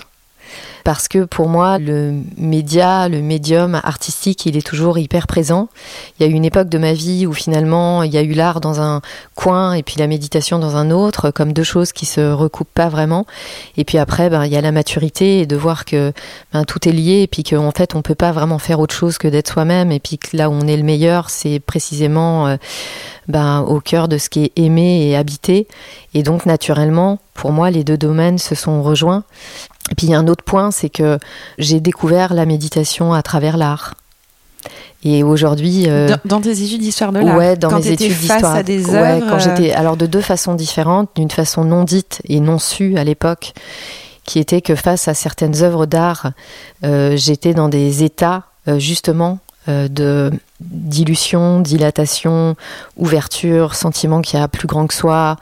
parce que pour moi, le média, le médium artistique, il est toujours hyper présent. Il y a eu une époque de ma vie où finalement, il y a eu l'art dans un coin et puis la méditation dans un autre, comme deux choses qui se recoupent pas vraiment. Et puis après, ben, il y a la maturité et de voir que ben, tout est lié et puis qu'en fait, on peut pas vraiment faire autre chose que d'être soi-même. Et puis que là où on est le meilleur, c'est précisément euh, ben, au cœur de ce qui est aimé et habité. Et donc, naturellement, pour moi, les deux domaines se sont rejoints. Et puis il y a un autre point, c'est que j'ai découvert la méditation à travers l'art. Et aujourd'hui, euh, dans, tes études d'histoire de l'art, ouais, dans mes études d'histoire, ouais, quand j'étais, euh, alors de deux façons différentes, d'une façon non dite et non sue à l'époque, qui était que face à certaines œuvres d'art, euh, j'étais dans des états justement de dilution, dilatation, ouverture, sentiment qui a plus grand que soi,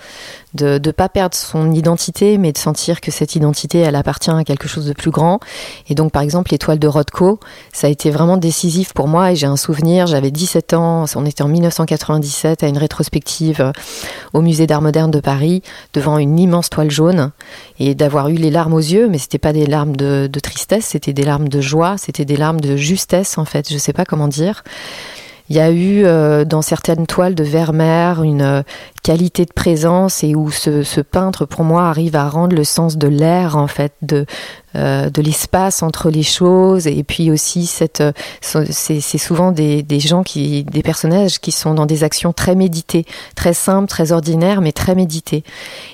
de ne pas perdre son identité, mais de sentir que cette identité, elle appartient à quelque chose de plus grand. Et donc, par exemple, l'étoile de Rothko, ça a été vraiment décisif pour moi. Et j'ai un souvenir, j'avais 17 ans, on était en 1997 à une rétrospective euh, au musée d'art moderne de Paris, devant une immense toile jaune, et d'avoir eu les larmes aux yeux, mais c'était pas des larmes de, de tristesse, c'était des larmes de joie, c'était des larmes de justesse, en fait, je sais pas comment dire. Il y a eu euh, dans certaines toiles de Vermeer une euh, qualité de présence et où ce, peintre, pour moi, arrive à rendre le sens de l'air, en fait, de, euh, de l'espace entre les choses. Et puis aussi, cette, c'est, souvent des, des, gens, qui, des personnages qui sont dans des actions très méditées, très simples, très ordinaires, mais très méditées.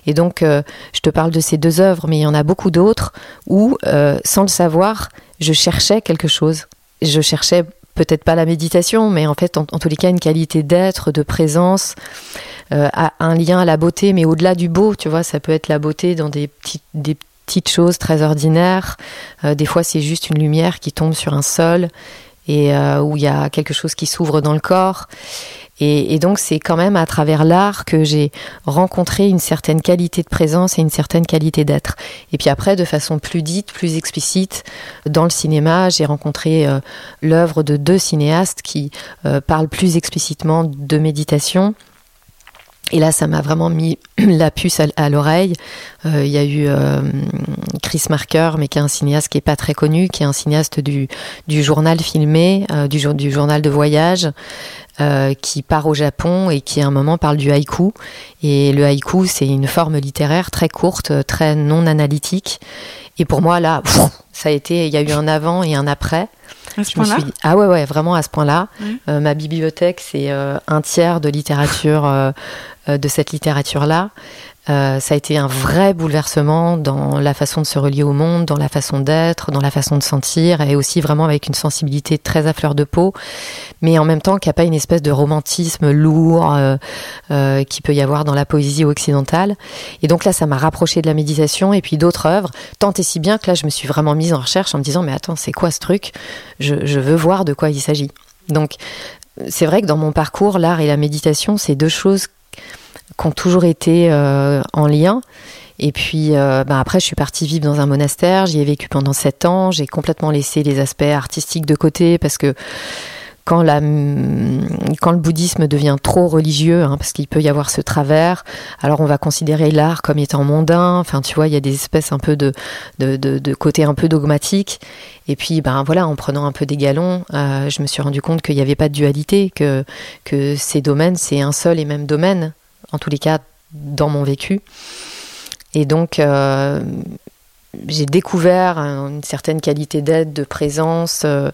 Et donc, je te parle de ces deux œuvres, mais il y en a beaucoup d'autres où, sans le savoir, je cherchais quelque chose. Je cherchais peut-être pas la méditation, mais en fait, en, tous les cas, une qualité d'être, de présence, euh, un lien à la beauté, mais au-delà du beau, tu vois, ça peut être la beauté dans des petites, choses très ordinaires. Euh, des fois, c'est juste une lumière qui tombe sur un sol et euh, où il y a quelque chose qui s'ouvre dans le corps. Et, donc c'est quand même à travers l'art que j'ai rencontré une certaine qualité de présence et une certaine qualité d'être. Et puis après, de façon plus dite, plus explicite, dans le cinéma, j'ai rencontré euh, l'œuvre de deux cinéastes qui euh, parlent plus explicitement de méditation. Et là, ça m'a vraiment mis la puce à, l'oreille. Euh, il y a eu Chris Marker, mais qui est un cinéaste qui est pas très connu, qui est un cinéaste du, du journal filmé, du, du, journal de voyage, euh, qui part au Japon et qui à un moment parle du haïku. Et le haïku, c'est une forme littéraire très courte, très non analytique. Et pour moi, là, ça a été, il y a eu un avant et un après. À ce point-là Ah ouais, ouais, vraiment à ce point-là. Euh, ma bibliothèque, c'est euh, un tiers de littérature, de cette littérature-là. Euh, ça a été un vrai bouleversement dans la façon de se relier au monde, dans la façon d'être, dans la façon de sentir, et aussi vraiment avec une sensibilité très à fleur de peau, mais en même temps qu'il n'y a pas une espèce de romantisme lourd euh, euh, qui peut y avoir dans la poésie occidentale. Et donc là, ça m'a rapproché de la méditation et puis d'autres œuvres, tant et si bien que là, je me suis vraiment mise en recherche en me disant, mais attends, c'est quoi ce truc? Je veux voir de quoi il s'agit. Donc, c'est vrai que dans mon parcours, l'art et la méditation, c'est deux choses qui ont toujours été euh, en lien. Et puis euh, ben après, je suis partie vivre dans un monastère. J'y ai vécu pendant sept ans. J'ai complètement laissé les aspects artistiques de côté parce que quand, la, quand le bouddhisme devient trop religieux, hein, parce qu'il peut y avoir ce travers, alors on va considérer l'art comme étant mondain. Enfin, tu vois, il y a des espèces un peu de, côté un peu dogmatique. Et puis, ben voilà, en prenant un peu des galons, euh, je me suis rendu compte qu'il n'y avait pas de dualité, que, ces domaines, c'est un seul et même domaine en tous les cas dans mon vécu. Et donc, euh, j'ai découvert une certaine qualité d'aide, de présence euh, euh,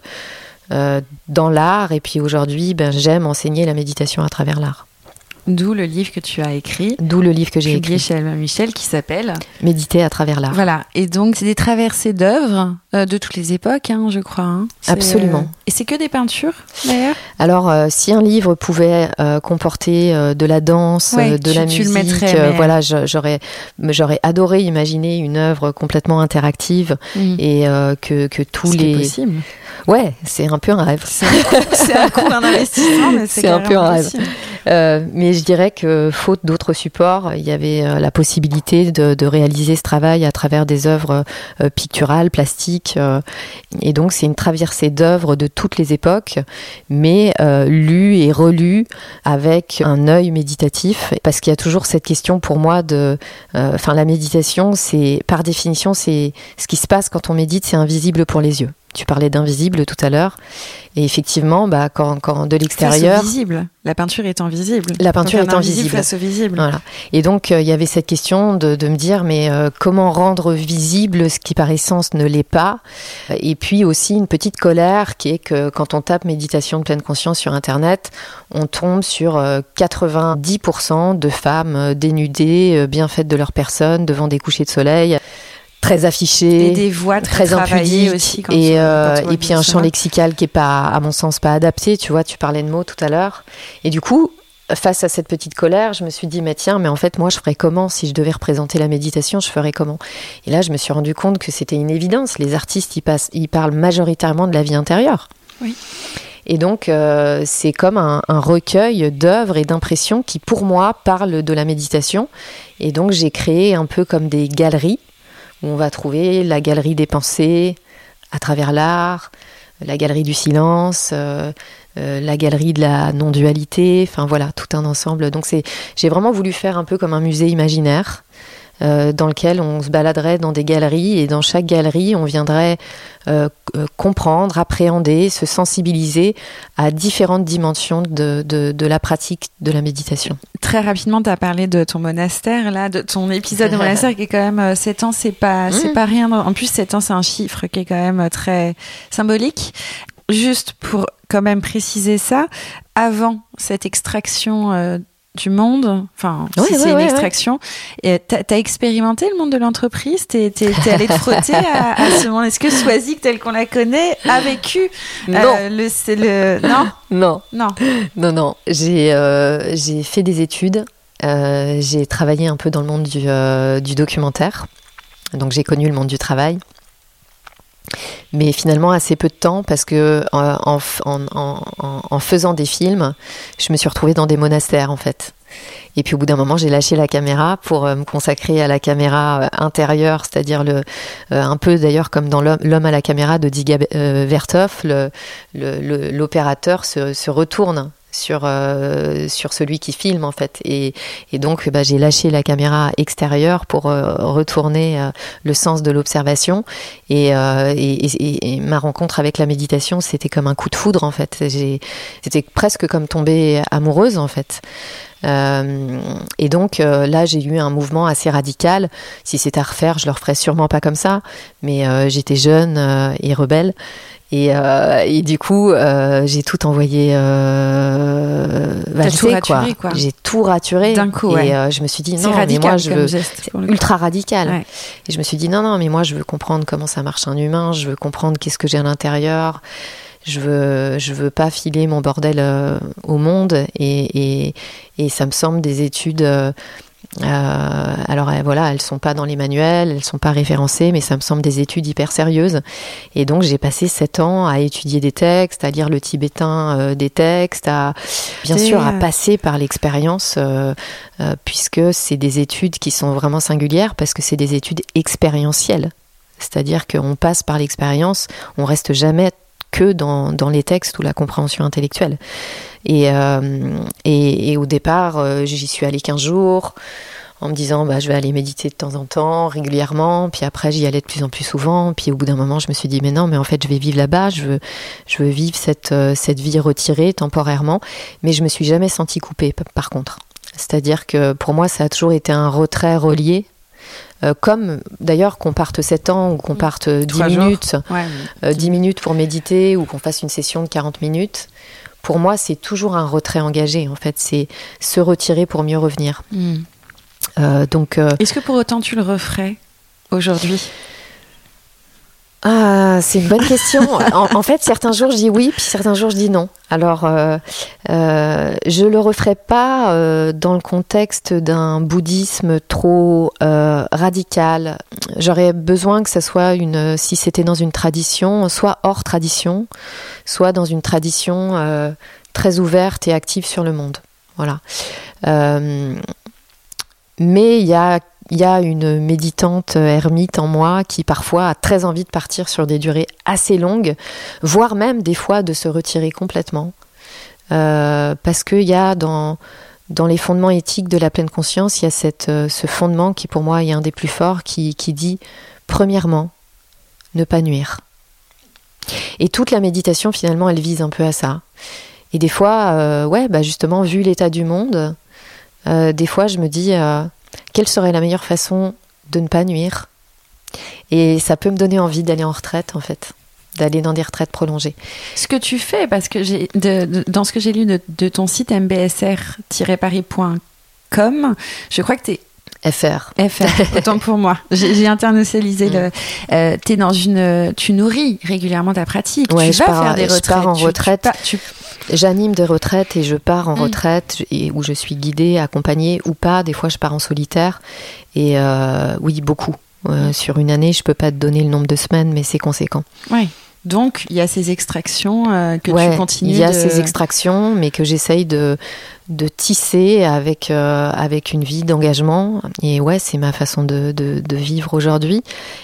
dans l'art. Et puis aujourd'hui, ben, j'aime enseigner la méditation à travers l'art. D'où le livre que tu as écrit. D'où le livre que j'ai écrit. chez Alma Michel qui s'appelle Méditer à travers l'art. Voilà. Et donc, c'est des traversées d'œuvres euh, de toutes les époques, hein, je crois. hein. C'est, Absolument. euh, Et c'est que des peintures, d'ailleurs? Alors, euh, si un livre pouvait euh, comporter de la danse, Ouais, de tu- la tu le musique, mettrais, mais- voilà, j'aurais, j'aurais adoré imaginer une œuvre complètement interactive et euh, que, que tous Mm. Les, possible. ouais, c'est un peu un rêve. C'est un coup- c'est un investissement, mais c'est C'est un peu un rêve. mais je dirais que faute d'autres supports, il y avait euh, la possibilité de, réaliser ce travail à travers des œuvres euh, picturales, plastiques. euh, et donc c'est une traversée d'œuvres de toutes les époques, mais euh, et relues avec un œil méditatif, parce qu'il y a toujours cette question pour moi de, enfin la méditation, c'est par définition c'est ce qui se passe quand on médite, c'est invisible pour les yeux. Tu parlais d'invisible tout à l'heure, et effectivement, bah, quand, quand de l'extérieur, visible. La peinture étant visible. La peinture étant invisible visible. face au visible. Voilà. Et donc, euh, il y avait cette question de, de me dire, mais euh, comment rendre visible ce qui par essence ne l'est pas? Et puis aussi une petite colère qui est que quand on tape méditation de pleine conscience sur Internet, on tombe sur euh, 90% de femmes euh, dénudées, bien faites de leur personne, devant des couchers de soleil, très affichées Et des voix très, très aussi. Quand et, euh, quand et puis un champ lexical qui est pas à mon sens pas adapté tu vois tu parlais de mots tout à l'heure et du coup face à cette petite colère je me suis dit mais tiens mais en fait moi je ferais comment si je devais représenter la méditation je ferais comment? Et là je me suis rendu compte que c'était une évidence les artistes ils passent ils parlent majoritairement de la vie intérieure Oui. et donc, euh, c'est comme un, un recueil d'œuvres et d'impressions qui, pour moi, parlent de la méditation. Et donc, j'ai créé un peu comme des galeries où on va trouver la galerie des pensées à travers l'art, la galerie du silence, euh, euh, la galerie de la non-dualité, enfin voilà, tout un ensemble. Donc, c'est, j'ai vraiment voulu faire un peu comme un musée imaginaire. euh, dans lequel on se baladerait dans des galeries et dans chaque galerie on viendrait comprendre, appréhender, se sensibiliser à différentes dimensions de la pratique de la méditation. Très rapidement, tu as parlé de ton monastère, là, de ton épisode de monastère qui est quand même 7 ans, c'est pas, c'est Mm. pas rien. En plus, 7 ans, c'est un chiffre qui est quand même euh, très symbolique. Juste pour quand même préciser ça, avant cette extraction euh, du monde, enfin, Ouais, si ouais, c'est une extraction, et t'as as expérimenté le monde de l'entreprise? T'es t'es- t'es allé te frotter à, à ce monde? Est-ce que Swazik, tel qu'on la connaît, a vécu euh, le, c'est le... Non? Non, Non. non, non. J'ai euh, j'ai fait des études. Euh, j'ai travaillé un peu dans le monde du, du documentaire. Donc j'ai connu le monde du travail. Mais finalement assez peu de temps parce que euh, en, faisant des films, je me suis retrouvée dans des monastères en fait. Et puis au bout d'un moment, j'ai lâché la caméra pour euh, me consacrer à la caméra euh, intérieure, c'est-à-dire le, un peu d'ailleurs comme dans l'homme à la caméra de Diga Vertov, l'opérateur se retourne sur, euh, sur celui qui filme en fait. Et, et donc bah, j'ai lâché la caméra extérieure pour euh, retourner euh, le sens de l'observation. Et, et, et- ma rencontre avec la méditation, c'était comme un coup de foudre en fait. C'était presque comme tomber amoureuse en fait. Et donc là, j'ai eu un mouvement assez radical. Si c'était à refaire, je le referais sûrement pas comme ça. Mais j'étais jeune et rebelle. Et, euh, et du coup, euh, j'ai tout envoyé euh, valser, tout raturé, quoi. J'ai tout raturé. D'un coup, et ouais. euh, je me suis dit non, mais moi je veux geste, ultra radical. Ouais. Et je me suis dit non, non, mais moi je veux comprendre comment ça marche un humain. Je veux comprendre qu'est-ce que j'ai à l'intérieur. Je veux, je veux pas filer mon bordel euh, au monde. Et, et, et ça me semble des études. Euh, alors euh, voilà, elles sont pas dans les manuels, elles sont pas référencées, mais ça me semble des études hyper sérieuses. Et donc j'ai passé sept ans à étudier des textes, à lire le tibétain euh, des textes, à bien sûr à passer par l'expérience, euh, puisque c'est des études qui sont vraiment singulières parce que c'est des études expérientielles. C'est-à-dire qu'on passe par l'expérience, on reste jamais que dans, dans les textes ou la compréhension intellectuelle. Et, euh, et, au départ, euh, j'y suis allée 15 jours en me disant bah, je vais aller méditer de temps en temps, régulièrement. Puis après, j'y allais de plus en plus souvent. Puis au bout d'un moment, je me suis dit mais non, mais en fait, je vais vivre là-bas. Je veux, je veux vivre cette, euh, cette vie retirée temporairement. Mais je me suis jamais sentie coupée, par contre. C'est-à-dire que pour moi, ça a toujours été un retrait relié. Euh, comme d'ailleurs qu'on parte 7 ans ou qu'on parte euh, 10 Trois jours. minutes, Ouais, euh, 10 minutes pour méditer ou qu'on fasse une session de 40 minutes. pour moi, c'est toujours un retrait engagé. En fait, c'est se retirer pour mieux revenir. Hmm. donc, est-ce que pour autant tu le referais aujourd'hui? Ah, c'est une bonne question. en, fait, certains jours je dis oui, puis certains jours je dis non. Alors, euh, euh, je le referai pas euh, dans le contexte d'un bouddhisme trop euh, radical. J'aurais besoin que ça soit une, si c'était dans une tradition, soit hors tradition, soit dans une tradition très ouverte et active sur le monde. Voilà. mais il y a il y a une méditante ermite en moi qui parfois a très envie de partir sur des durées assez longues, voire même des fois de se retirer complètement. Euh, parce qu'il y a dans, dans les fondements éthiques de la pleine conscience, il y a cette, euh, ce fondement qui pour moi est un des plus forts, qui, qui dit, premièrement, ne pas nuire. Et toute la méditation, finalement, elle vise un peu à ça. Et des fois, euh, ouais, bah justement, vu l'état du monde, des fois, je me dis, quelle serait la meilleure façon de ne pas nuire? Et ça peut me donner envie d'aller en retraite, en fait d'aller dans des retraites prolongées. Ce que tu fais, parce que j'ai, dans ce que j'ai lu de, ton site mbsr-paris.com, je crois que tu es FR. FR, autant pour moi. J'ai internationalisé le. Euh, es dans une, tu nourris régulièrement ta pratique. Ouais, tu je vas pars, faire des retraites. Je pars en retraite. J'anime des retraites et je pars en mm. retraite et où je suis guidée, accompagnée ou pas. Des fois, je pars en solitaire. Et euh, oui, beaucoup. Euh, sur une année, je peux pas te donner le nombre de semaines, mais c'est conséquent. Oui. Donc, il y a ces extractions euh, que tu continues. Il y a ces extractions, mais que j'essaye de, de tisser avec, euh, avec une vie d'engagement. Et ouais, c'est ma façon de, de, de vivre aujourd'hui.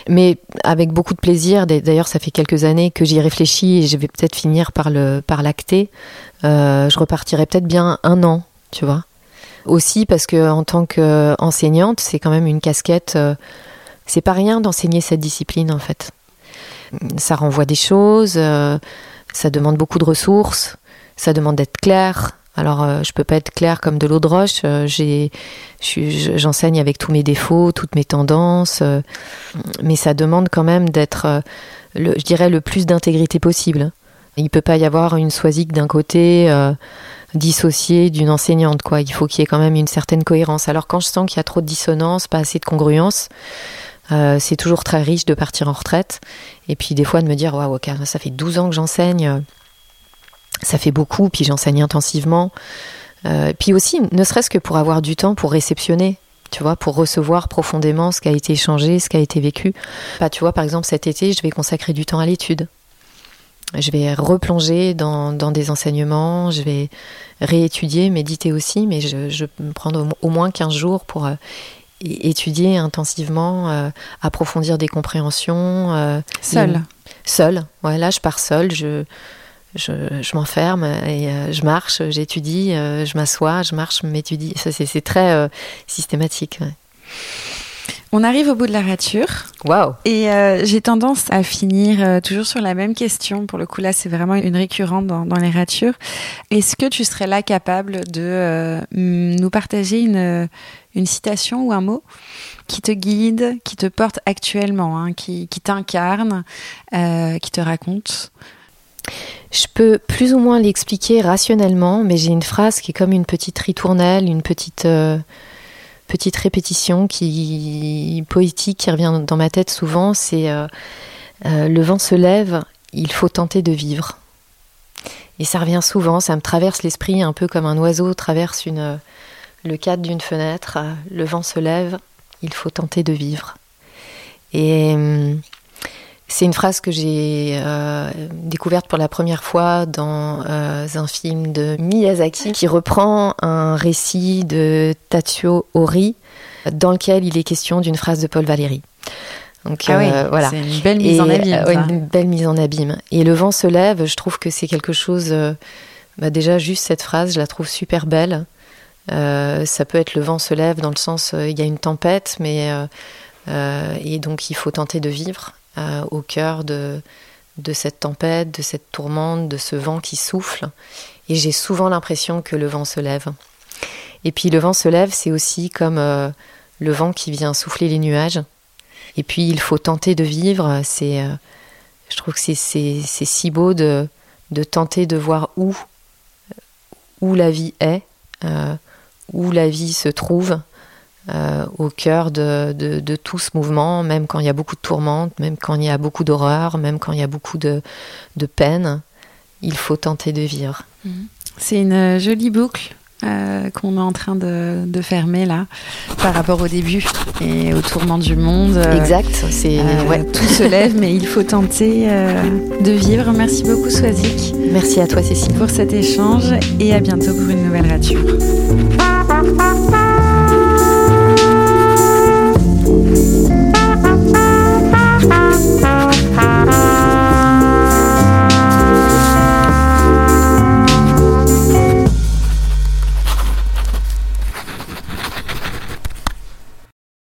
Mais avec beaucoup de plaisir. D'ailleurs, ça fait quelques années que j'y réfléchis et je vais peut-être finir par l'acter. Euh, je repartirai peut-être bien un an, tu vois. Aussi parce que en tant qu'enseignante, c'est quand même une casquette. c'est pas rien d'enseigner cette discipline en fait ça renvoie des choses, euh, ça demande beaucoup de ressources, ça demande d'être clair. Alors, euh, je peux pas être clair comme de l'eau de roche. Euh, j'enseigne avec tous mes défauts, toutes mes tendances, mais ça demande quand même d'être, je dirais, le plus d'intégrité possible. Il peut pas y avoir une soisique d'un côté dissociée d'une enseignante, quoi. Il faut qu'il y ait quand même une certaine cohérence. Alors, quand je sens qu'il y a trop de dissonance, pas assez de congruence, euh, c'est toujours très riche de partir en retraite. Et puis des fois de me dire, waouh, ça fait 12 ans que j'enseigne, ça fait beaucoup, puis j'enseigne intensivement. Euh, puis aussi, ne serait-ce que pour avoir du temps pour réceptionner, tu vois, pour recevoir profondément ce qui a été échangé, ce qui a été vécu. Bah, tu vois, par exemple, cet été, je vais consacrer du temps à l'étude. Je vais replonger dans, des enseignements, je vais réétudier, méditer aussi, mais je, je vais me prendre au, moins 15 jours pour euh, étudier intensivement, euh, approfondir des compréhensions. Euh, seul. Seul. Ouais, là, je pars seul. Je, je, m'enferme et euh, je marche, j'étudie, je m'assois, je marche, je m'étudie. Ça, c'est très systématique. On arrive au bout de la rature. Waouh Et j'ai tendance à finir toujours sur la même question. Pour le coup, là, c'est vraiment une récurrente dans, dans les ratures. Est-ce que tu serais là capable de nous partager une, une citation ou un mot qui te guide, qui te porte actuellement, hein, qui, t'incarne, euh, qui te raconte je peux plus ou moins l'expliquer rationnellement, mais j'ai une phrase qui est comme une petite ritournelle, une petite, euh, petite répétition qui poétique qui revient dans ma tête souvent. C'est euh, le vent se lève, il faut tenter de vivre. Et ça revient souvent, ça me traverse l'esprit un peu comme un oiseau traverse une, le cadre d'une fenêtre, euh, le vent se lève, il faut tenter de vivre. Et hum, c'est une phrase que j'ai euh, découverte pour la première fois dans euh, un film de Miyazaki qui reprend un récit de Tatsuo Ori dans lequel il est question d'une phrase de Paul Valéry. Donc ah oui, voilà. C'est une belle mise en abîme. une belle mise en abîme. Et le vent se lève, je trouve que c'est quelque chose. Bah déjà juste cette phrase, je la trouve super belle. Euh, ça peut être le vent se lève dans le sens euh, il y a une tempête, mais euh, et donc il faut tenter de vivre au cœur de, de cette tempête, de cette tourmente, de ce vent qui souffle. Et j'ai souvent l'impression que le vent se lève. Et puis le vent se lève, c'est aussi comme le vent qui vient souffler les nuages. Et puis il faut tenter de vivre. C'est, je trouve que c'est, si beau de, de tenter de voir où où la vie est, où la vie se trouve, au cœur de, de, tout ce mouvement, même quand il y a beaucoup de tourmentes, même quand il y a beaucoup d'horreur, même quand il y a beaucoup de, de peine, il faut tenter de vivre. Mhm. C'est une jolie boucle euh, qu'on est en train de, fermer là par rapport au début et au tourment du monde. Exact, c'est euh, tout se lève, mais il faut tenter euh, de vivre. Merci beaucoup, Swazik. Merci à toi, Cécile, pour cet échange et à bientôt pour une nouvelle rature.